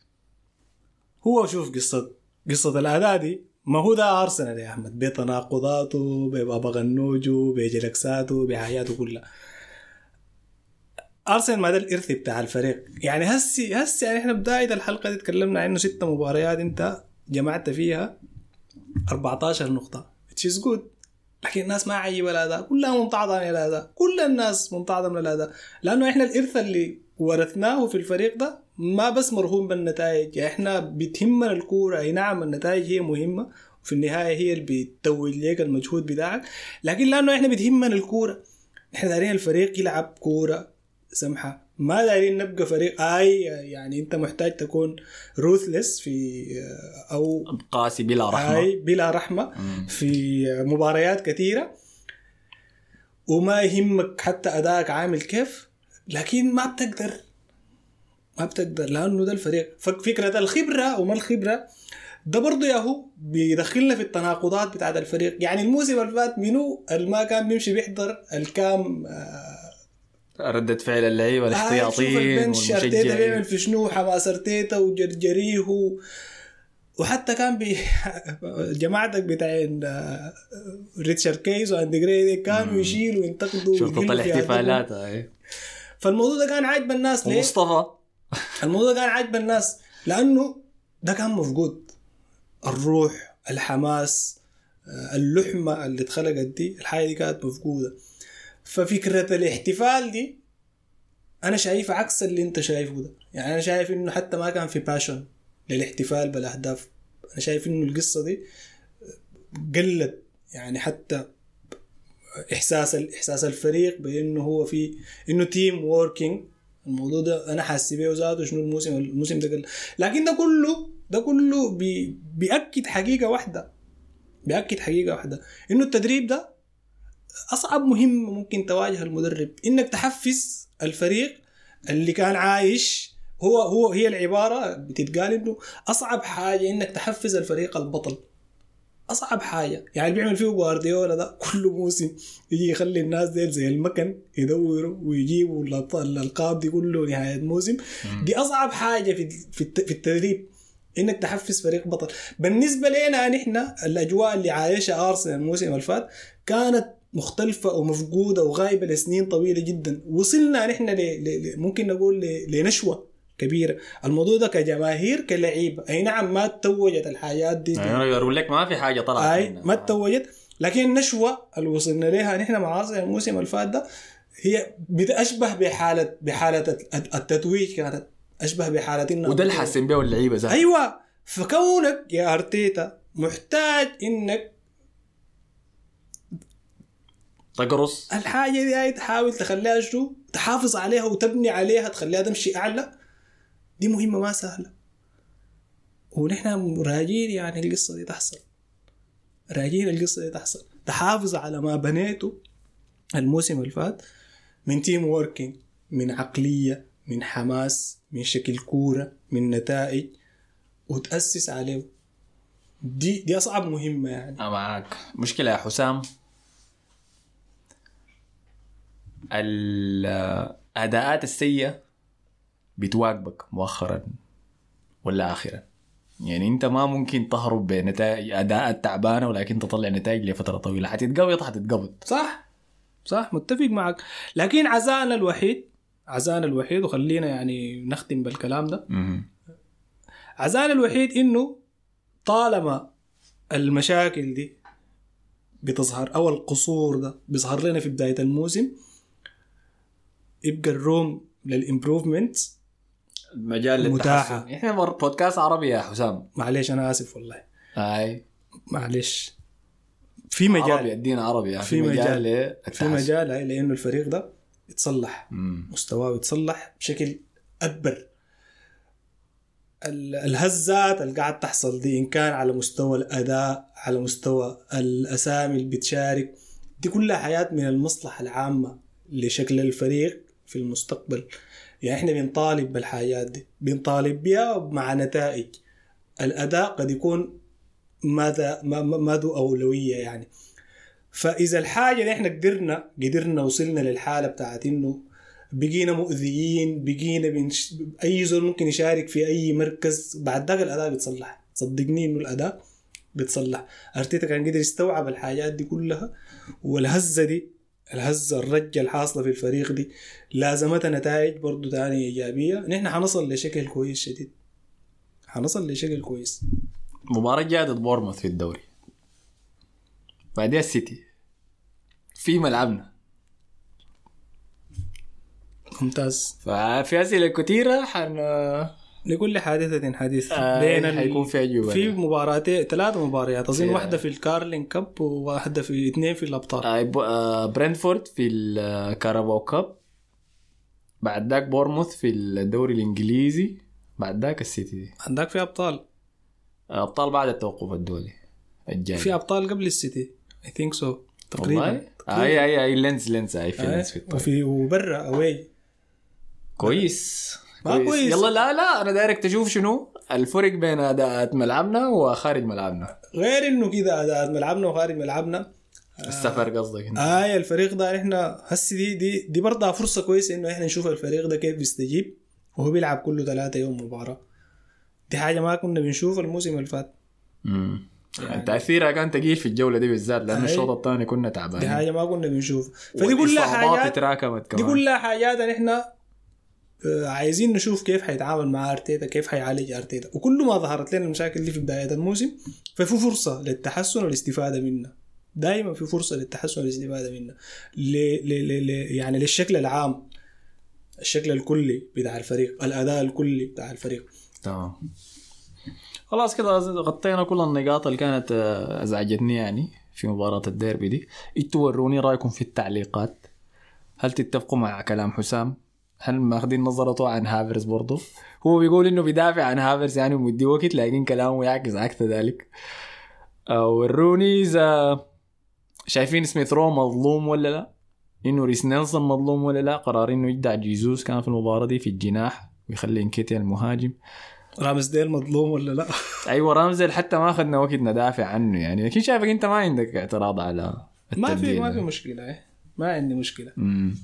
هو شوف قصة قصة الأداء دي ما هو ده أرسنال يا أحمد. بتناقضاته ببابا غنوجه بجلكساته بحياته كلها. أرسنال ما ده الإرث بتاع الفريق. يعني هسي هسي يعني إحنا بداية الحلقة دي تكلمنا عنه ست مباريات أنت جمعت فيها 14 نقطة. Which is good. لكن الناس ما عجيبة الأداء كلها ممتعضة من الأداء كل الناس ممتعضة من الأداء لأنه إحنا الإرث اللي ورثناه في الفريق ده ما بس مرهون بالنتائج. إحنا بتهمنا الكورة. أي نعم النتائج هي مهمة. وفي النهاية هي اللي بتتوج لك المجهود بتاعك. لكن لأنه إحنا بتهمنا الكورة إحنا دارين الفريق يلعب كورة. سمحة. ما دارين نبقى فريق. آي يعني انت محتاج تكون روثلس في أو قاسي بلا رحمة. آي بلا رحمة مم. في مباريات كثيرة. وما يهمك حتى أدائك عامل كيف لكن ما بتقدر. ما بتقدر لأنه ده الفريق. فكرة الخبرة وما الخبرة. ده برضه يا هو بيدخلنا في التناقضات بتاعت الفريق. يعني الموسم اللي فات منو؟ اللي ما كان بيمشي بيحضر الكام آه ردة فعل اللعيبة آه، شوف الاحتياطيين البنش أرتيتا بيعمل والمشجعين في شنو؟ حماس أرتيتا وجرجريه و... وحتى كان بي جماعتك بتاعين آه، ريتشارد كيز وأندي جراي دي كانوا يشيلوا وينتقدوا شرطة الاحتفالات. هاي. فالموضوع ده كان عاجب الناس ليه؟ ومصطفى. الموضوع ده كان عاجب الناس لأنه ده كان مفقود. الروح الحماس آه، اللحمة اللي اتخلقت دي الحاجة دي كانت مفقودة. ففكره الاحتفال دي أنا شايفها عكس اللي أنت شايفه ده. يعني أنا شايف إنه حتى ما كان في passion للاحتفال بالأهداف. أنا شايف إنه القصة دي قلت يعني حتى إحساس إحساس الفريق بإنه هو في إنه team working الموضوع ده أنا حاسس بيه ذاته شنو الموسم الموسم ده قل لكن ده كله ده كله بي بيأكد حقيقة واحدة. بيأكد حقيقة واحدة. إنه التدريب ده أصعب مهمه ممكن تواجه المدرب إنك تحفز الفريق اللي كان عايش هو هو هي العبارة بتتقال إنه أصعب حاجة إنك تحفز الفريق البطل. أصعب حاجة. يعني اللي بيعمل فيه جوارديولا ده كل موسم يجي يخلي الناس ديل زي المكن يدوروا ويجيبوا الألقاب دي كله نهاية موسم دي أصعب حاجة في في التدريب إنك تحفز فريق بطل. بالنسبة لنا نحن الأجواء اللي عايشها أرسنال الموسم اللي فات كانت مختلفة ومفقودة وغايبة لسنين طويلة جدا. وصلنا نحن ل... ل... ل- ممكن نقول ل... لنشوة كبيرة. الموضوع ده كجماهير كلعيبة. أي نعم ما تتوجت الحاجات دي. يعني أقول لك ما في حاجة طلعت أي منها. ما تتوجت لكن النشوه اللي وصلنا لها نحن مع الموسم اللي فات ده هي بتشبه بحالة بحالة الت- التتويج كانت أشبه بحالة إنه وده اللي حاسين بيه اللعيبة ذات أيوه فكونك يا أرتيتا محتاج إنك تقرص الحاجة دي هاي تحاول تخليها شو تحافظ عليها وتبني عليها تخليها تمشي أعلى. دي مهمة ما سهلة. ونحن راجين يعني القصة دي تحصل. راجين القصة دي تحصل. تحافظ على ما بنيته الموسم اللي فات من team working من عقلية من حماس من شكل كورة من نتائج وتأسس عليه. دي دي أصعب مهمة يعني. معاك. مشكلة يا حسام. الأداءات السيئة بتواكبك مؤخرا ولا آخرا؟ يعني أنت ما ممكن تهرب بنتائج أداءات تعبانة ولكن تطلع نتائج لفترة طويلة. حتتقبض حتتقبض صح. صح متفق معك. لكن عزانا الوحيد عزانا الوحيد وخلينا يعني نختم بالكلام ده. عزانا الوحيد إنه طالما المشاكل دي بتظهر أو القصور ده بيظهر لنا في بداية الموسم يبقى الروم للإمبروفمنت؟ المجال متاحة. إحنا بودكاست عربي يا حسام. معلش أنا آسف والله. هاي. معلش في عربي مجال ادينا عربي يعني في مجال. في للتحسن. مجال لأنه الفريق ده يتصلح. مستواه يتصلح بشكل أكبر. ال- الهزات اللي قاعد تحصل دي إن كان على مستوى الأداء على مستوى الأسامي اللي بتشارك دي كلها حياة من المصلحة العامة لشكل الفريق. في المستقبل. يعني إحنا بنطالب بالحاجات دي. بنطالب بها مع نتائج. الأداء قد يكون ماذا ما ما ذو أولوية يعني. فإذا الحاجة اللي إحنا قدرنا قدرنا وصلنا للحالة بتاعت إنه بقينا مؤذيين بقينا بنش... أي زول ممكن يشارك في أي مركز بعد ذاك الأداء بيتصلح. صدقني إنه الأداء بيتصلح. أرتيتا كان قدر يستوعب الحاجات دي كلها والهزة دي الهزة الرجة الحاصلة في الفريق دي. لازمتها نتائج برضو تانية إيجابية. نحن حنصل لشكل كويس شديد. حنصل لشكل كويس. مباراة جاية ضد بورنموث في الدوري. بعدها السيتي. في ملعبنا. ممتاز. ففي أسئلة كثيره حن لكل حادثة حديث آه، بين حيكون في أجوبة. في مباراتين ثلاث مباريات. اظن واحدة في ال Carling Cup وواحدة في اثنين في الأبطال. آه، آه، برنتفورد في ال Carabao Cup. بعد ذاك بورنموث في الدوري الإنجليزي. بعد ذاك السيتي. دي عندك في أبطال. أبطال بعد التوقف الدولي. الجاي. في أبطال قبل السيتي. I think so تقريبا. اي اي أي لينز لينز أي في لينز في آه. الطريق. وفي وبرا away. كويس. ما كويس. يلا لا لا أنا دايرك تشوف شنو؟ الفرق بين أداءات ملعبنا وخارج ملعبنا. غير إنه كده اداء ملعبنا وخارج ملعبنا. السفر قصدك هنا. آه الفريق ده إحنا هسي دي دي دي برضه فرصة كويسة إنه إحنا نشوف الفريق ده كيف بيستجيب وهو بيلعب كله ثلاثة يوم مباراة. دي حاجة ما كنا بنشوف الموسم اللي فات. مم. يعني تأثيرها كان ثقيل في الجولة دي بالذات لأنه أي. الشوط الثاني كنا دي تعبانين. حاجة ما كنا بنشوف فدي كلها حاجات اتراكمت دي كمان. كلها حاجات إحنا آه، عايزين نشوف كيف حيتعامل مع أرتيتا كيف حيعالج أرتيتا. وكل ما ظهرت لنا المشاكل دي في بداية الموسم ففي فرصة للتحسن والاستفادة منها. دائما في فرصة للتحسن والاستفادة منها. يعني للشكل العام الشكل الكلي بتاع الفريق الأداء الكلي بتاع الفريق. تمام. خلاص كده غطينا كل النقاط اللي كانت آه، أزعجتني يعني في مباراة الديربي دي. إنتوا وروني رأيكم في التعليقات؟ هل تتفقوا مع كلام حسام؟ هل ماخذين نظرته عن هافرز برضه؟ هو بيقول إنه بيدافع عن هافرتس يعني ومدي وقت لكن كلامه يعكس عكس ذلك. آه، وروني إذا شايفين سميث رو مظلوم ولا لا؟ إنه ريس نيلسون مظلوم ولا لا؟ قرار إنه يدع جيزوس كان في المباراة دي في الجناح ويخلي انكيتي المهاجم. رامزديل مظلوم ولا لا؟ أيوه رامزديل حتى ما أخذنا وقت ندافع عنه يعني. لكن شايفك أنت ما عندك اعتراض على ما في ما. في مشكلة إيه. ما عندي مشكلة. مم.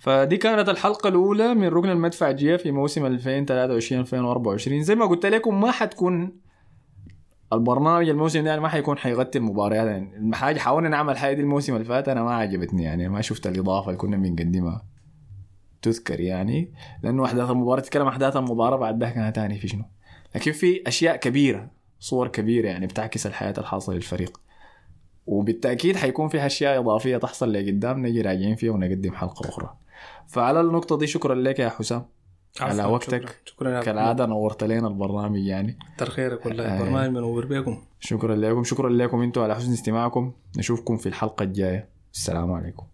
فدي كانت الحلقة الأولى من ركن المدفع جيه في موسم 2023 2024 زي ما قلت لكم ما حتكون البرنامج الموسم ده يعني ما حيكون حيغطي المباريات. يعني الحاجة حاولنا نعمل حاجة دي الموسم اللي فات أنا ما عجبتني. يعني ما شفت الإضافة اللي كنا بنقدمها. تذكر يعني. لأنه أحداث المباراة تتكلم أحداث المباراة بعد ده كانت تاني في شنو؟ لكن في أشياء كبيرة صور كبيرة يعني بتعكس الحياة الحاصلة للفريق. وبالتأكيد حيكون في أشياء إضافية تحصل لقدام نجي راجعين فيها ونقدم حلقة أخرى. فعلى النقطة دي شكرا لك يا حسام. على وقتك. شكرا, شكرا يا كالعادة نورت لنا البرنامج يعني. كتر خيرك والله آه. البرنامج منور بكم شكرا لكم شكرا لكم أنتم على حسن استماعكم. نشوفكم في الحلقة الجاية. السلام عليكم.